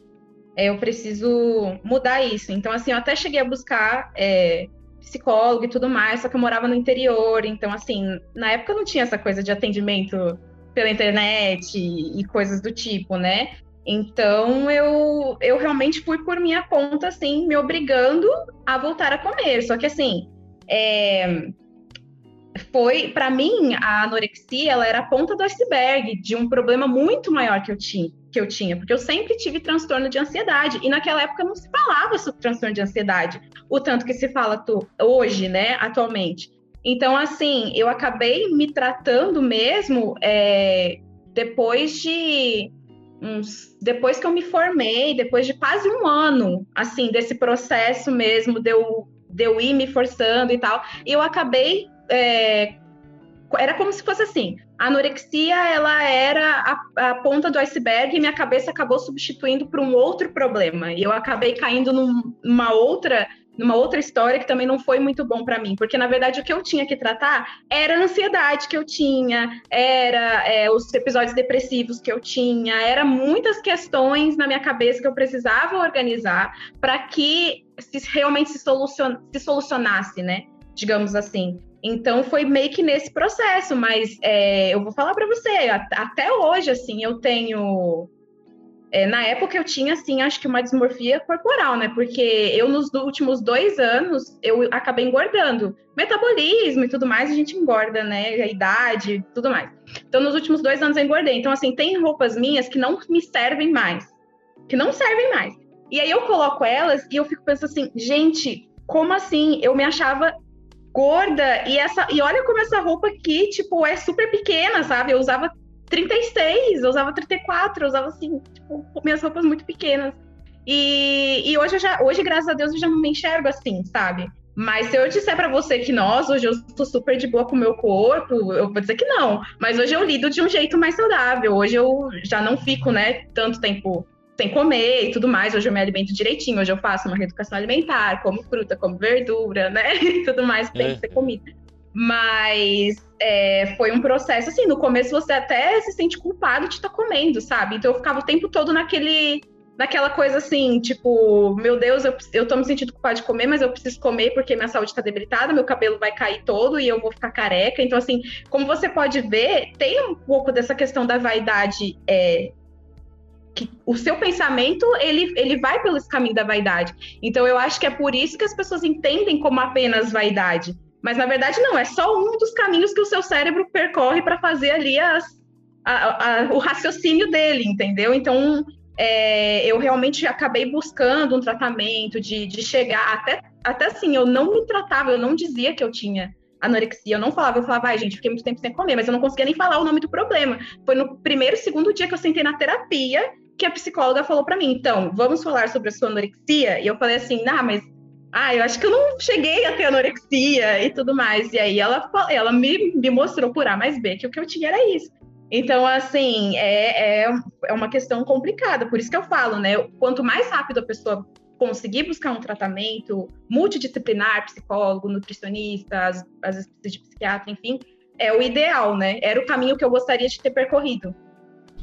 Speaker 4: é, eu preciso mudar isso. Então, assim, eu até cheguei a buscar é, psicólogo e tudo mais, só que eu morava no interior, então, assim, na época não tinha essa coisa de atendimento pela internet e, e coisas do tipo, né? Então, eu, eu realmente fui por minha conta, assim, me obrigando a voltar a comer. Só que, assim, é, foi para mim a anorexia ela era a ponta do iceberg de um problema muito maior que eu tinha que eu tinha porque eu sempre tive transtorno de ansiedade e naquela época não se falava sobre transtorno de ansiedade o tanto que se fala tu, hoje né atualmente. Então assim eu acabei me tratando mesmo é, depois de uns, depois que eu me formei depois de quase um ano assim desse processo mesmo de eu, de eu ir me forçando e tal eu acabei é, era como se fosse assim: a anorexia ela era a, a, ponta do iceberg e minha cabeça acabou substituindo por um outro problema. E eu acabei caindo num, numa outra numa outra história que também não foi muito bom para mim, porque na verdade o que eu tinha que tratar era a ansiedade que eu tinha, era é, os episódios depressivos que eu tinha, era muitas questões na minha cabeça que eu precisava organizar para que se, realmente se, solucion, se solucionasse, né? Digamos assim. Então foi meio que nesse processo, mas é, eu vou falar para você, até hoje, assim, eu tenho É, na época eu tinha, assim, acho que uma dismorfia corporal, né? Porque eu, nos últimos dois anos, eu acabei engordando. Metabolismo e tudo mais, a gente engorda, né? A idade tudo mais. Então, nos últimos dois anos eu engordei. Então, assim, tem roupas minhas que não me servem mais. Que não servem mais. E aí eu coloco elas e eu fico pensando assim, gente, como assim? Eu me achava gorda e essa e olha como essa roupa aqui, tipo, é super pequena, sabe? Eu usava 36, eu usava 34, eu usava assim, tipo, minhas roupas muito pequenas. E, e hoje, já, hoje, graças a Deus, eu já não me enxergo assim, sabe? Mas se eu disser para você que nós, hoje eu estou super de boa com o meu corpo, eu vou dizer que não. Mas hoje eu lido de um jeito mais saudável. Hoje eu já não fico, né, tanto tempo sem comer e tudo mais. Hoje eu me alimento direitinho. Hoje eu faço uma reeducação alimentar, como fruta, como verdura, né? *laughs* E tudo mais que tem que é. ser comido. Mas é, foi um processo assim, no começo você até se sente culpado de estar tá comendo, sabe? Então eu ficava o tempo todo naquele naquela coisa assim, tipo, meu Deus, eu, eu tô me sentindo culpada de comer, mas eu preciso comer porque minha saúde tá debilitada, meu cabelo vai cair todo e eu vou ficar careca. Então, assim, como você pode ver, tem um pouco dessa questão da vaidade. É, que o seu pensamento ele, ele vai pelo caminho da vaidade. Então eu acho que é por isso que as pessoas entendem como apenas vaidade. Mas na verdade não, é só um dos caminhos que o seu cérebro percorre para fazer ali as, a, a, o raciocínio dele, entendeu? Então é, eu realmente acabei buscando um tratamento de, de chegar até, até assim, eu não me tratava, eu não dizia que eu tinha anorexia, eu não falava, eu falava, ai gente, fiquei muito tempo sem comer, mas eu não conseguia nem falar o nome do problema. Foi no primeiro, segundo dia que eu sentei na terapia que a psicóloga falou para mim, então, vamos falar sobre a sua anorexia? E eu falei assim, ah, mas ah, eu acho que eu não cheguei a ter anorexia e tudo mais. E aí ela, ela me, me mostrou por A mais B que o que eu tinha era isso. Então, assim, é, é, é uma questão complicada. Por isso que eu falo, né? Quanto mais rápido a pessoa conseguir buscar um tratamento multidisciplinar, psicólogo, nutricionista, às, às vezes de psiquiatra, enfim, é o ideal, né? Era o caminho que eu gostaria de ter percorrido.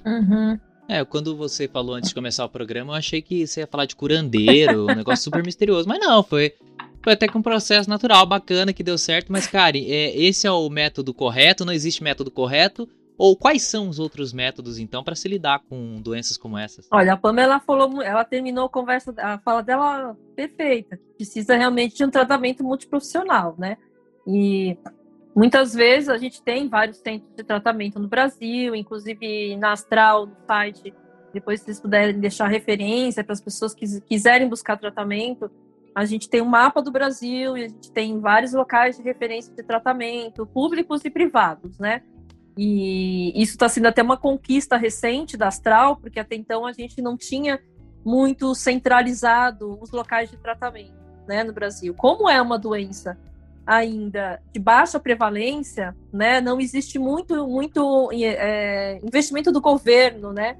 Speaker 1: Uhum. É, quando você falou antes de começar o programa, eu achei que você ia falar de curandeiro, um negócio super misterioso. Mas não, foi, foi até que um processo natural, bacana, que deu certo. Mas, cara, é, esse é o método correto? Não existe método correto? Ou quais são os outros métodos, então, para se lidar com doenças como essas?
Speaker 3: Olha, a Pamela falou, ela terminou a conversa, a fala dela perfeita. Precisa realmente de um tratamento multiprofissional, né? E Muitas vezes a gente tem vários centros de tratamento no Brasil, inclusive na Astral, no site. Depois, se vocês puderem deixar referência para as pessoas que quiserem buscar tratamento, a gente tem um mapa do Brasil e a gente tem vários locais de referência de tratamento, públicos e privados, né? E isso está sendo até uma conquista recente da Astral, porque até então a gente não tinha muito centralizado os locais de tratamento, né, no Brasil. Como é uma doença ainda de baixa prevalência, né, não existe muito, muito é, investimento do governo, né,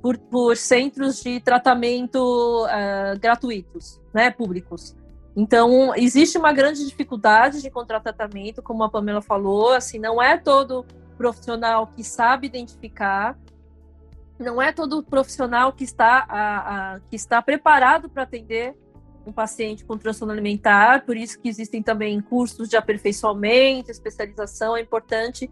Speaker 3: por, por centros de tratamento uh, gratuitos, né, públicos. Então, existe uma grande dificuldade de encontrar tratamento, como a Pamela falou, assim, não é todo profissional que sabe identificar, não é todo profissional que está, a, a que está preparado para atender um paciente com transtorno alimentar, por isso que existem também cursos de aperfeiçoamento, especialização, é importante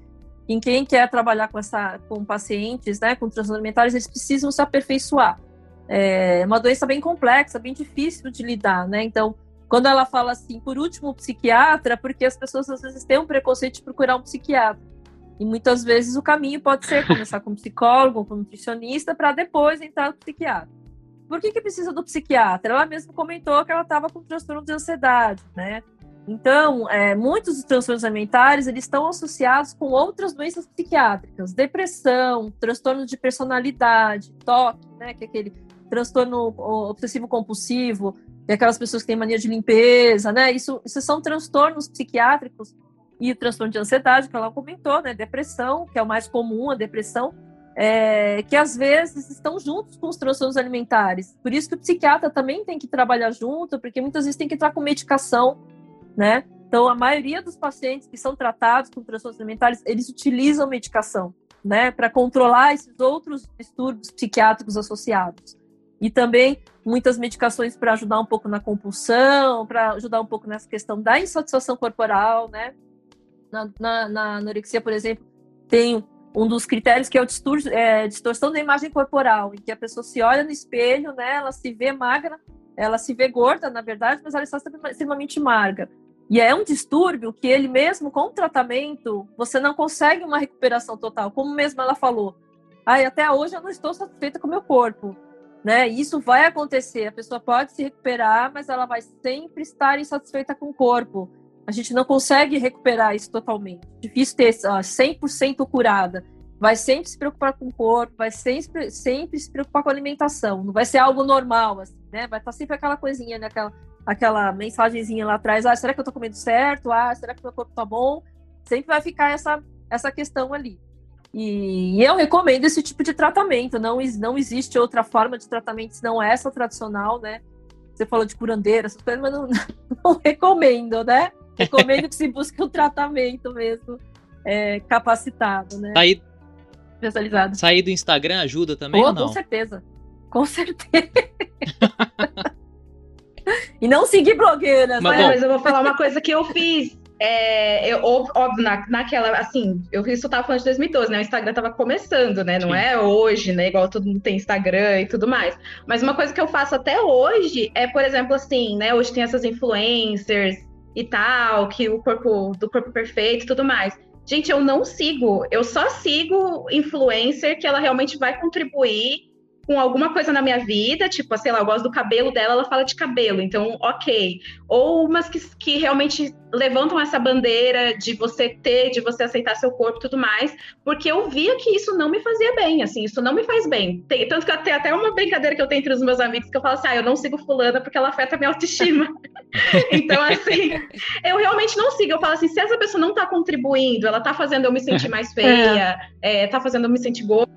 Speaker 3: em quem quer trabalhar com, essa, com pacientes né, com transtornos alimentares, eles precisam se aperfeiçoar. É uma doença bem complexa, bem difícil de lidar, né? Então, quando ela fala assim, por último, psiquiatra, porque as pessoas às vezes têm um preconceito de procurar um psiquiatra. E muitas vezes o caminho pode ser começar com psicólogo, com nutricionista, para depois entrar no psiquiatra. Por que, que precisa do psiquiatra? Ela mesma comentou que ela estava com transtorno de ansiedade, né? Então, é, muitos dos transtornos alimentares eles estão associados com outras doenças psiquiátricas, depressão, transtorno de personalidade, toque, né, que é aquele transtorno obsessivo compulsivo, que é aquelas pessoas que têm mania de limpeza, né? Isso, isso são transtornos psiquiátricos e transtorno de ansiedade que ela comentou, né? Depressão, que é o mais comum, a depressão é, que às vezes estão juntos com os transtornos alimentares. Por isso que o psiquiatra também tem que trabalhar junto, porque muitas vezes tem que entrar com medicação, né? Então, a maioria dos pacientes que são tratados com transtornos alimentares, eles utilizam medicação, né, para controlar esses outros distúrbios psiquiátricos associados. E também muitas medicações para ajudar um pouco na compulsão, para ajudar um pouco nessa questão da insatisfação corporal, né? Na, na, na anorexia, por exemplo, tem um dos critérios que é o distor é, distorção da imagem corporal, em que a pessoa se olha no espelho, né, ela se vê magra, ela se vê gorda, na verdade, mas ela está extremamente magra. E é um distúrbio que ele mesmo, com o tratamento, você não consegue uma recuperação total. Como mesmo ela falou, ah, até hoje eu não estou satisfeita com o meu corpo. Né? Isso vai acontecer, a pessoa pode se recuperar, mas ela vai sempre estar insatisfeita com o corpo. A gente não consegue recuperar isso totalmente. Difícil ter uh, 100% curada. Vai sempre se preocupar com o corpo, vai sempre, sempre se preocupar com a alimentação. Não vai ser algo normal, assim, né? Vai estar sempre aquela coisinha, né? aquela, aquela mensagenzinha lá atrás. Ah, será que eu tô comendo certo? Ah, será que meu corpo tá bom? Sempre vai ficar essa, essa questão ali. E eu recomendo esse tipo de tratamento. Não, não existe outra forma de tratamento senão essa tradicional, né? Você falou de curandeira, essas coisas, mas não, *laughs* não recomendo, né? Recomendo que se busque um tratamento mesmo é, capacitado, né?
Speaker 1: Sair,
Speaker 3: Especializado.
Speaker 1: sair do Instagram ajuda também
Speaker 3: Oh,
Speaker 1: ou não?
Speaker 3: com certeza. Com certeza. *laughs* e não seguir blogueiras,
Speaker 1: Mas
Speaker 3: né?
Speaker 4: Mas eu vou falar uma coisa que eu fiz. É, eu, óbvio, na, naquela, assim, eu isso tava falando de 2012, né? O Instagram tava começando, né? Não
Speaker 1: Sim.
Speaker 4: é hoje, né? Igual todo mundo tem Instagram e tudo mais. Mas uma coisa que eu faço até hoje é, por exemplo, assim, né? Hoje tem essas influencers e tal, que o corpo do corpo perfeito e tudo mais. Gente, eu não sigo, eu só sigo influencer que ela realmente vai contribuir com alguma coisa na minha vida, tipo, sei lá, eu gosto do cabelo dela, ela fala de cabelo, então, ok. Ou umas que, que realmente levantam essa bandeira de você ter, de você aceitar seu corpo e tudo mais, porque eu via que isso não me fazia bem, assim, isso não me faz bem. Tem- tanto que tem até uma brincadeira que eu tenho entre os meus amigos que eu falo assim, ah, eu não sigo fulana porque ela afeta a minha autoestima. *laughs* então, assim, eu realmente não sigo. Eu falo assim, se essa pessoa não tá contribuindo, ela tá fazendo eu me sentir mais feia, é, tá fazendo eu me sentir gorda,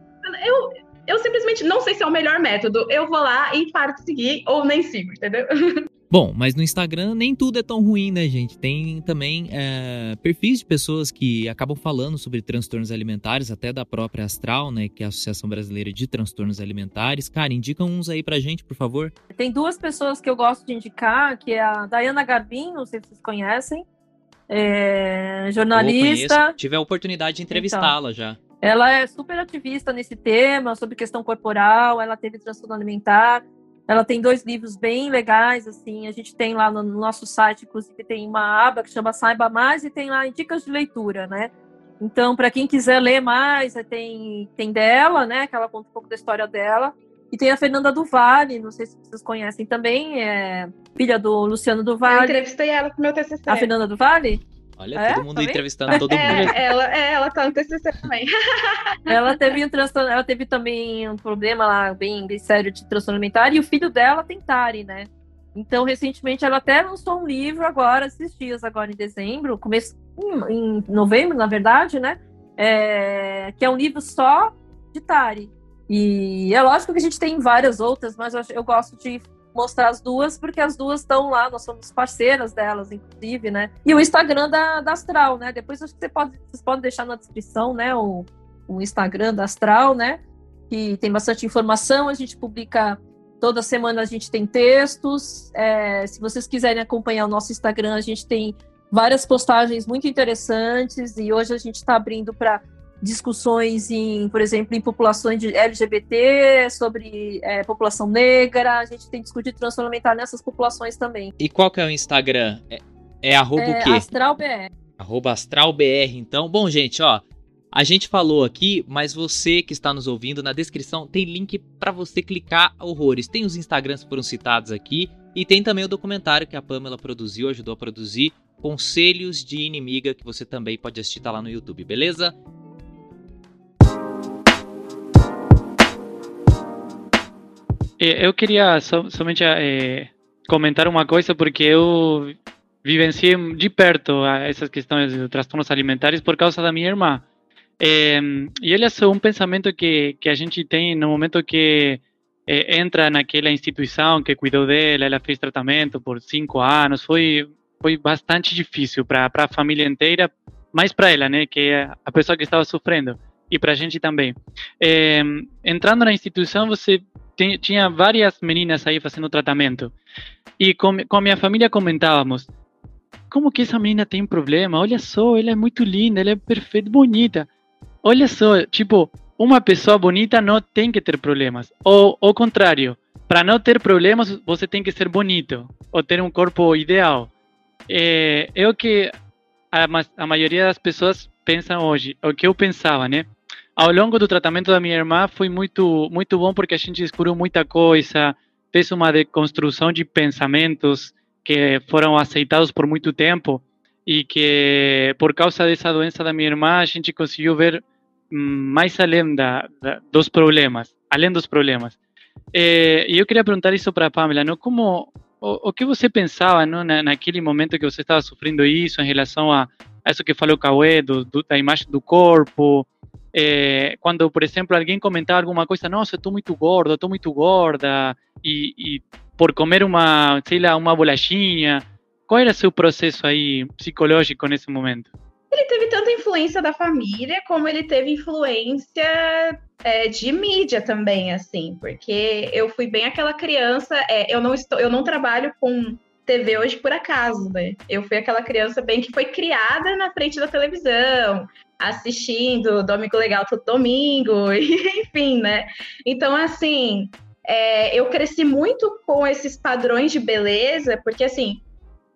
Speaker 4: eu, eu simplesmente não sei se é o melhor método. Eu vou lá e paro de seguir ou nem sigo, entendeu? *laughs*
Speaker 1: Bom, mas no Instagram nem tudo é tão ruim, né, gente? Tem também é, perfis de pessoas que acabam falando sobre transtornos alimentares, até da própria Astral, né, que é a Associação Brasileira de Transtornos Alimentares. Cara, indica uns aí pra gente, por favor.
Speaker 3: Tem duas pessoas que eu gosto de indicar, que é a Dayana Garbin, não sei se vocês conhecem, é, jornalista.
Speaker 1: conheço, tive a oportunidade de entrevistá-la já.
Speaker 3: Ela é super ativista nesse tema, sobre questão corporal, ela teve transtorno alimentar. Ela tem dois livros bem legais, assim, a gente tem lá no nosso site, inclusive tem uma aba que chama Saiba Mais e tem lá dicas de leitura, né? Então, para quem quiser ler mais, tem, tem dela, né? Que ela conta um pouco da história dela. E tem a Fernanda do Vale, não sei se vocês conhecem também, é filha do Luciano do
Speaker 4: Eu entrevistei ela pro meu TCC.
Speaker 3: A Fernanda do Vale?
Speaker 1: Olha,
Speaker 3: É?
Speaker 1: todo mundo
Speaker 3: Tá vendo?
Speaker 1: entrevistando todo mundo.
Speaker 4: É, ela, é, ela tá no TCC também. *laughs*
Speaker 3: Ela teve um transtorno, ela teve também um problema lá bem, bem sério de transtorno alimentar e o filho dela tem TARI, né? Então, recentemente, ela até lançou um livro agora, esses dias, agora em dezembro, começo em, em novembro, na verdade, né? É, que é um livro só de TARI. E é lógico que a gente tem várias outras, mas eu, eu gosto de mostrar as duas, porque as duas estão lá, nós somos parceiras delas, inclusive, né? E o Instagram da, da Astral, né? Depois acho que você pode, vocês podem deixar na descrição, né? O, o Instagram da Astral, né? Que tem bastante informação, a gente publica toda semana a gente tem textos. é, se vocês quiserem acompanhar o nosso Instagram, a gente tem várias postagens muito interessantes e hoje a gente está abrindo para discussões em, por exemplo, em populações de LGBT, sobre é, população negra. A gente tem discutido transtorno alimentar nessas populações também.
Speaker 1: E qual que é o Instagram? É, é arroba
Speaker 3: É,
Speaker 1: o quê?
Speaker 3: Astral BR.
Speaker 1: Arroba AstralBR, então. Bom, gente, ó. A gente falou aqui, mas você que está nos ouvindo, na descrição tem link para você clicar horrores. Tem os Instagrams que foram citados aqui e tem também o documentário que a Pamela produziu, ajudou a produzir, Conselhos de Inimiga, que você também pode assistir tá lá no YouTube, beleza?
Speaker 2: Eu queria so- somente eh, comentar uma coisa, porque eu vivenciei de perto essas questões de transtornos alimentares por causa da minha irmã. Eh, e ele é um pensamento que, que a gente tem no momento que eh, entra naquela instituição que cuidou dela, ela fez tratamento por cinco anos, foi, foi bastante difícil para a família inteira, mais para ela, né, que é a pessoa que estava sofrendo, e para a gente também. Eh, entrando na instituição, você tinha várias meninas aí fazendo tratamento. E com, com a minha família comentávamos: como que essa menina tem problema? Olha só, ela é muito linda, ela é perfeita, bonita. olha só, tipo, uma pessoa bonita não tem que ter problemas. Ou ao contrário, para não ter problemas, você tem que ser bonito ou ter um corpo ideal. É, é o que a, a maioria das pessoas pensam hoje, o que eu pensava, né? Ao longo do tratamento da minha irmã foi muito muito bom porque a gente descobriu muita coisa, fez uma deconstrução de pensamentos que foram aceitados por muito tempo e que por causa dessa doença da minha irmã a gente conseguiu ver mais além da, da, dos problemas, além dos problemas. É, e eu queria perguntar isso para a Pamela, não? Como o, o, que você pensava não, na, naquele momento que você estava sofrendo isso em relação a, a isso que falou o Cauê, do, do, da imagem do corpo, é, quando, por exemplo, alguém comentava alguma coisa, nossa, estou muito gordo, estou muito gorda, e, e, por comer uma, sei lá, uma bolachinha, qual era seu processo aí psicológico nesse momento?
Speaker 4: Ele teve tanta influência da família, como ele teve influência é, de mídia também, assim, porque eu fui bem aquela criança. É, eu não estou, eu não trabalho com TV hoje por acaso, né? Eu fui aquela criança bem que foi criada na frente da televisão, assistindo Domingo Legal todo domingo, *laughs* enfim, né? Então, assim, é, eu cresci muito com esses padrões de beleza, porque assim,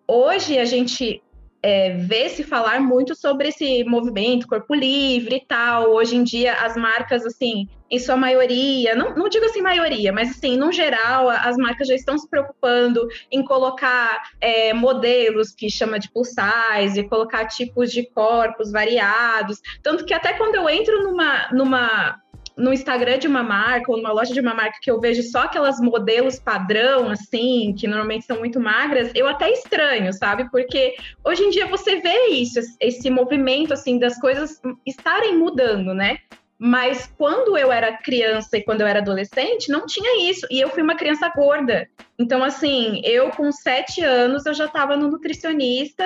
Speaker 4: hoje a gente é, vê se falar muito sobre esse movimento corpo livre e tal. Hoje em dia, as marcas, assim, em sua maioria, não, não digo assim maioria, mas assim, no geral, as marcas já estão se preocupando em colocar é, modelos que chama de plus size, colocar tipos de corpos variados. Tanto que até quando eu entro numa, numa no Instagram de uma marca ou numa loja de uma marca que eu vejo só aquelas modelos padrão, assim, que normalmente são muito magras, eu até estranho, sabe? Porque hoje em dia você vê isso, esse movimento, assim, das coisas estarem mudando, né? Mas quando eu era criança e quando eu era adolescente, não tinha isso. E eu fui uma criança gorda. Então, assim, eu com sete anos, eu já estava no nutricionista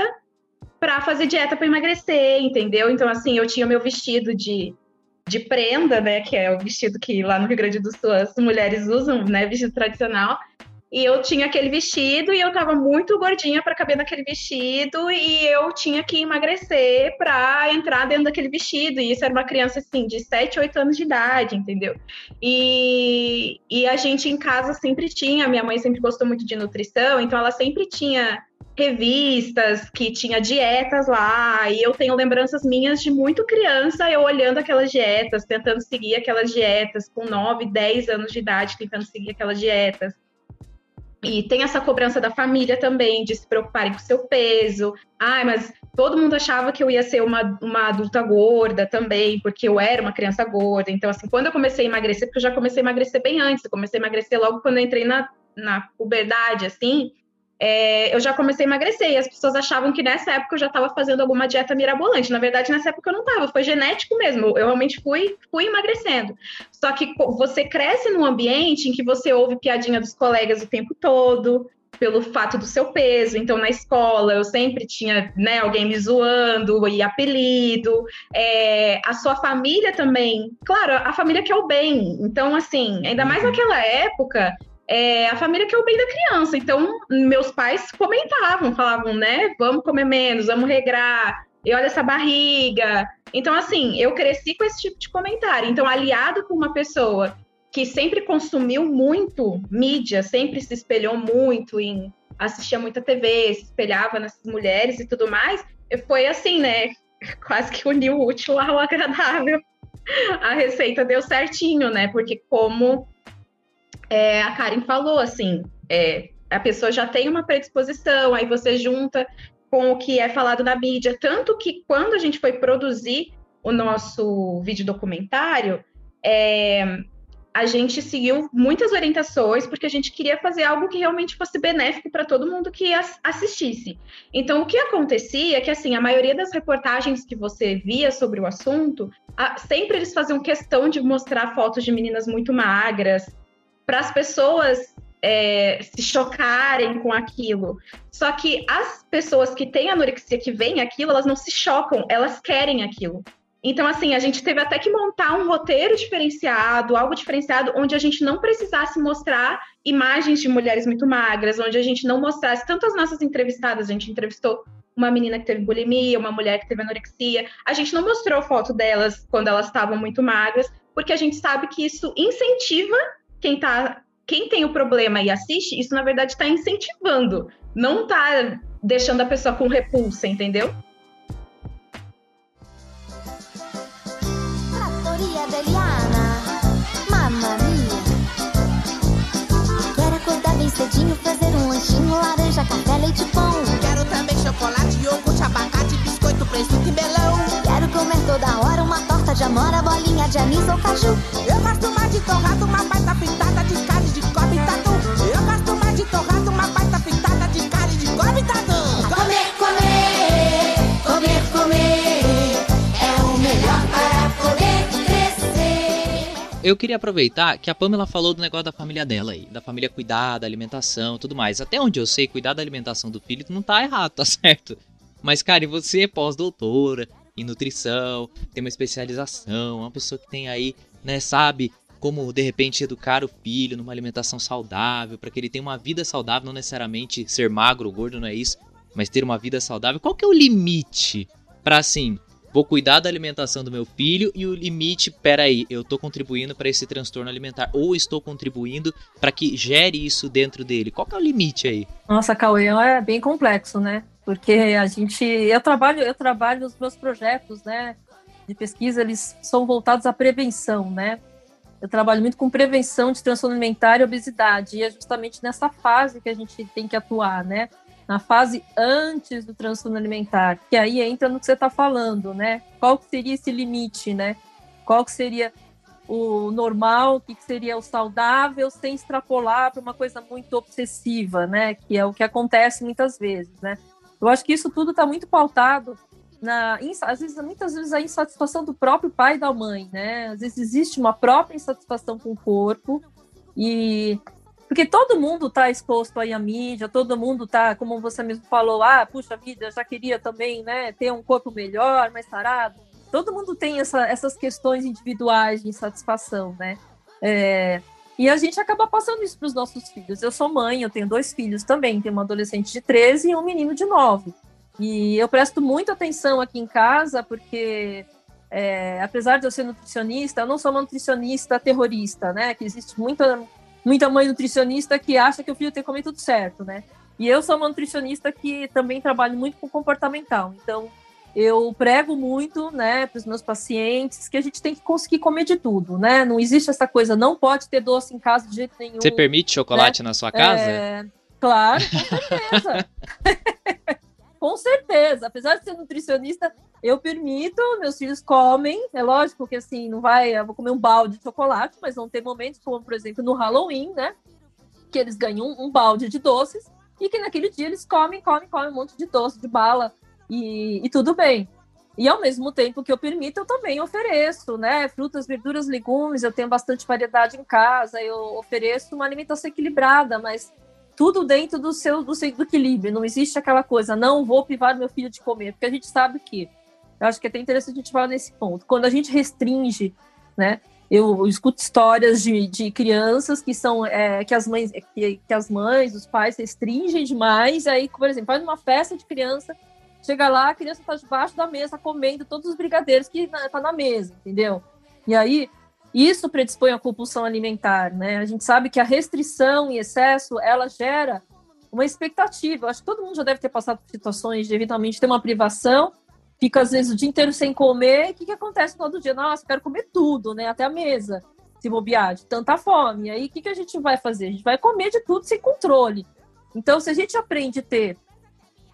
Speaker 4: para fazer dieta para emagrecer, entendeu? Então, assim, eu tinha meu vestido de de prenda, né, que é o vestido que lá no Rio Grande do Sul as mulheres usam, né, vestido tradicional. E eu tinha aquele vestido e eu tava muito gordinha para caber naquele vestido e eu tinha que emagrecer para entrar dentro daquele vestido. E isso era uma criança assim de 7, 8 anos de idade, entendeu? E, e a gente em casa sempre tinha, minha mãe sempre gostou muito de nutrição, então ela sempre tinha revistas que tinha dietas lá, e eu tenho lembranças minhas de muito criança, eu olhando aquelas dietas, tentando seguir aquelas dietas, com 9, 10 anos de idade, tentando seguir aquelas dietas. E tem essa cobrança da família também, de se preocuparem com o seu peso. Ai, mas todo mundo achava que eu ia ser uma, uma adulta gorda também, porque eu era uma criança gorda. Então, assim, quando eu comecei a emagrecer, porque eu já comecei a emagrecer bem antes, eu comecei a emagrecer logo quando eu entrei na, na puberdade, assim, é, eu já comecei a emagrecer e as pessoas achavam que nessa época eu já estava fazendo alguma dieta mirabolante. Na verdade, nessa época eu não estava, foi genético mesmo. Eu realmente fui, fui emagrecendo. Só que você cresce num ambiente em que você ouve piadinha dos colegas o tempo todo, pelo fato do seu peso. Então, na escola, eu sempre tinha né, alguém me zoando e apelido. É, a sua família também. Claro, a família quer o bem. Então, assim, ainda mais naquela época, é a família que é o bem da criança. Então, meus pais comentavam, falavam, né? Vamos comer menos, vamos regrar, e olha essa barriga. Então, assim, eu cresci com esse tipo de comentário. Então, aliado com uma pessoa que sempre consumiu muito mídia, sempre se espelhou muito em assistia muita TV, se espelhava nessas mulheres e tudo mais, foi assim, né? *laughs* Quase que uniu o útil ao agradável. *laughs* A receita deu certinho, né? Porque como é, a Karen falou, assim, é, a pessoa já tem uma predisposição, aí você junta com o que é falado na mídia. Tanto que quando a gente foi produzir o nosso vídeo documentário, é, a gente seguiu muitas orientações, porque a gente queria fazer algo que realmente fosse benéfico para todo mundo que assistisse. Então, o que acontecia é que, assim, a maioria das reportagens que você via sobre o assunto, a, sempre eles faziam questão de mostrar fotos de meninas muito magras, para as pessoas é, se chocarem com aquilo. Só que as pessoas que têm anorexia, que veem aquilo, elas não se chocam, elas querem aquilo. Então, assim, a gente teve até que montar um roteiro diferenciado, algo diferenciado, onde a gente não precisasse mostrar imagens de mulheres muito magras, onde a gente não mostrasse tanto as nossas entrevistadas, a gente entrevistou uma menina que teve bulimia, uma mulher que teve anorexia. A gente não mostrou foto delas quando elas estavam muito magras, porque a gente sabe que isso incentiva quem tá, quem tem o problema e assiste, isso na verdade está incentivando, não está deixando a pessoa com repulsa, entendeu?
Speaker 6: Trattoria Deliana, mamma mia. Quero acordar bem cedinho, fazer um lanchinho, laranja, café, leite pão.
Speaker 7: Quero também chocolate, iogurte, abacate, biscoito, presunto e melão.
Speaker 6: Quero comer toda hora uma torta de amora, bolinha de anis ou caju.
Speaker 7: Eu gosto mais de torrado, uma baita pintada de carne de cobre e tatu. Eu gosto mais de torrado, uma baita pintada de carne de cobre e tatu.
Speaker 6: Comer, comer, comer, comer. É o melhor para poder crescer.
Speaker 1: Eu queria aproveitar que a Pamela falou do negócio da família dela aí, da família cuidar da alimentação tudo mais. Até onde eu sei, cuidar da alimentação do filho não tá errado, tá *laughs* certo? Mas, cara, e você é pós-doutora em nutrição, tem uma especialização, uma pessoa que tem aí, né, sabe como de repente educar o filho numa alimentação saudável, para que ele tenha uma vida saudável, não necessariamente ser magro gordo, não é isso, mas ter uma vida saudável. Qual que é o limite para assim, vou cuidar da alimentação do meu filho e o limite, peraí, eu tô contribuindo para esse transtorno alimentar ou estou contribuindo para que gere isso dentro dele. Qual que é o limite aí?
Speaker 3: Nossa, Cauê, é bem complexo, né? Porque a gente, eu trabalho, eu trabalho os meus projetos, né, de pesquisa, eles são voltados à prevenção, né? Eu trabalho muito com prevenção de transtorno alimentar e obesidade, e é justamente nessa fase que a gente tem que atuar, né? Na fase antes do transtorno alimentar, que aí entra no que você está falando, né? Qual que seria esse limite, né? Qual que seria o normal, o que que seria o saudável, sem extrapolar para uma coisa muito obsessiva, né? Que é o que acontece muitas vezes, né? Eu acho que isso tudo está muito pautado na, às vezes, muitas vezes a insatisfação do próprio pai e da mãe, né? Às vezes existe uma própria insatisfação com o corpo e porque todo mundo está exposto aí à mídia, todo mundo está, como você mesmo falou, ah, puxa vida, já queria também, né, ter um corpo melhor, mais sarado. Todo mundo tem essa, essas questões individuais de insatisfação, né? É, e a gente acaba passando isso para os nossos filhos. Eu sou mãe, eu tenho dois filhos também, tenho uma adolescente de 13 e um menino de 9. E eu presto muita atenção aqui em casa, porque é, apesar de eu ser nutricionista, eu não sou uma nutricionista terrorista, né? Que existe muita, muita mãe nutricionista que acha que o filho tem que comer tudo certo, né? E eu sou uma nutricionista que também trabalho muito com comportamental. Então, eu prego muito, né, para os meus pacientes que a gente tem que conseguir comer de tudo, né? Não existe essa coisa, não pode ter doce em casa de jeito nenhum.
Speaker 1: Você permite chocolate
Speaker 3: né?
Speaker 1: na sua casa?
Speaker 3: É, claro, com certeza. *laughs* com certeza. Apesar de ser nutricionista, eu permito, meus filhos comem. É lógico que assim, não vai, eu vou comer um balde de chocolate, mas vão ter momentos, como por exemplo no Halloween, né? Que eles ganham um, um balde de doces e que naquele dia eles comem, comem, comem um monte de doce, de bala e, e tudo bem. E ao mesmo tempo que eu permito, eu também ofereço, né? Frutas, verduras, legumes, eu tenho bastante variedade em casa, eu ofereço uma alimentação equilibrada, mas tudo dentro do seu, do seu do equilíbrio. Não existe aquela coisa, não vou privar meu filho de comer, porque a gente sabe que. Eu acho que é até interessante a gente falar nesse ponto. Quando a gente restringe, né? Eu escuto histórias de, de crianças que são é, que as mães que, que as mães, os pais restringem demais. Aí, por exemplo, faz uma festa de criança, chega lá, a criança está debaixo da mesa comendo todos os brigadeiros que tá na mesa, entendeu? E aí isso predispõe à compulsão alimentar, né? A gente sabe que a restrição em excesso, ela gera uma expectativa. Eu acho que todo mundo já deve ter passado por situações de eventualmente ter uma privação, fica às vezes o dia inteiro sem comer, e o que, que acontece todo dia? Nossa, quero comer tudo, né? Até a mesa, se bobear, de tanta fome. E aí, o que, que a gente vai fazer? A gente vai comer de tudo sem controle. Então, se a gente aprende a ter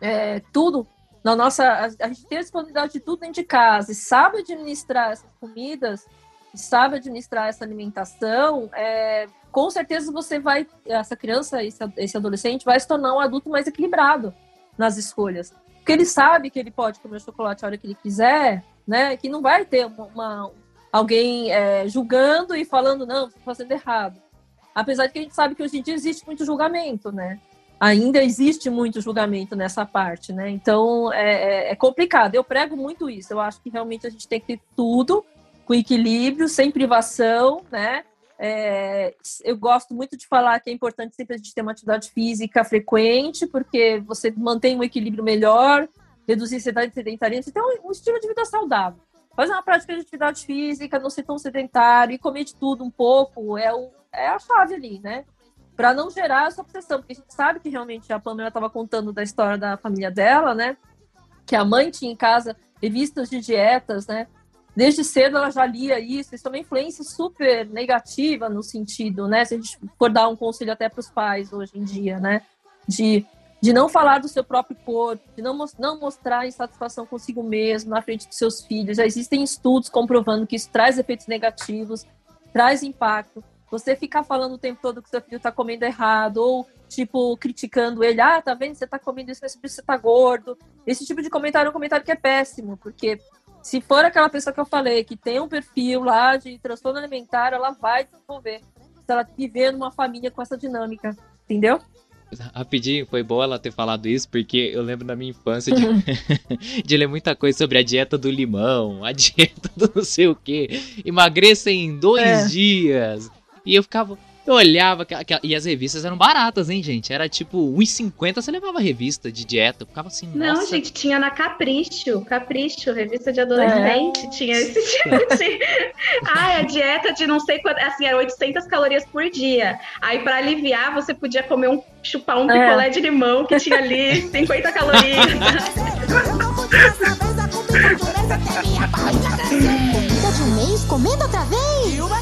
Speaker 3: é, tudo na nossa. A, a gente tem a disponibilidade de tudo dentro de casa e sabe administrar essas comidas, sabe administrar essa alimentação, é, com certeza você vai, essa criança, esse, esse adolescente, vai se tornar um adulto mais equilibrado nas escolhas. Porque ele sabe que ele pode comer chocolate a hora que ele quiser, né? Que não vai ter uma, uma alguém é, julgando e falando, não, está fazendo errado. Apesar de que a gente sabe que hoje em dia existe muito julgamento, né? Ainda existe muito julgamento nessa parte, né? Então é, é, é complicado. Eu prego muito isso. Eu acho que realmente a gente tem que ter tudo com equilíbrio, sem privação, né? É, eu gosto muito de falar que é importante sempre a gente ter uma atividade física frequente, porque você mantém um equilíbrio melhor, reduzir sedentarismo, um, um estilo de vida saudável. Fazer uma prática de atividade física, não ser tão sedentário e comer de tudo um pouco é, o, é a chave ali, né? Para não gerar essa obsessão, porque a gente sabe que realmente a Pamela estava contando da história da família dela, né? Que a mãe tinha em casa revistas de dietas, né? Desde cedo ela já lia isso, isso é uma influência super negativa no sentido, né? Se a gente for dar um conselho até para os pais hoje em dia, né? De de não falar do seu próprio corpo, de não, não mostrar insatisfação consigo mesmo na frente dos seus filhos. Já existem estudos comprovando que isso traz efeitos negativos, traz impacto. Você ficar falando o tempo todo que seu filho está comendo errado, ou, tipo, criticando ele, ah, tá vendo, você está comendo isso, mas você está gordo. Esse tipo de comentário é um comentário que é péssimo, porque se for aquela pessoa que eu falei, que tem um perfil lá de transtorno alimentar, ela vai desenvolver. Se ela viver numa família com essa dinâmica, entendeu?
Speaker 1: Rapidinho, foi bom ela ter falado isso, porque eu lembro da minha infância de, *laughs* de ler muita coisa sobre a dieta do limão, a dieta do não sei o que, emagreça em dois é. dias. E eu ficava, eu olhava, e as revistas eram baratas, hein, gente? Era tipo 1,50 você levava revista de dieta. Eu ficava assim,
Speaker 4: Não,
Speaker 1: nossa.
Speaker 4: gente, tinha na Capricho, Capricho, revista de adolescente. É. Tinha esse tipo de. *laughs* Ai, a dieta de não sei quanto. Assim, era 800 calorias por dia. Aí, para aliviar, você podia comer um. chupar um é. picolé de limão que tinha ali *laughs* 50 calorias. *laughs*
Speaker 6: Comida de um mês, comendo outra vez? E uma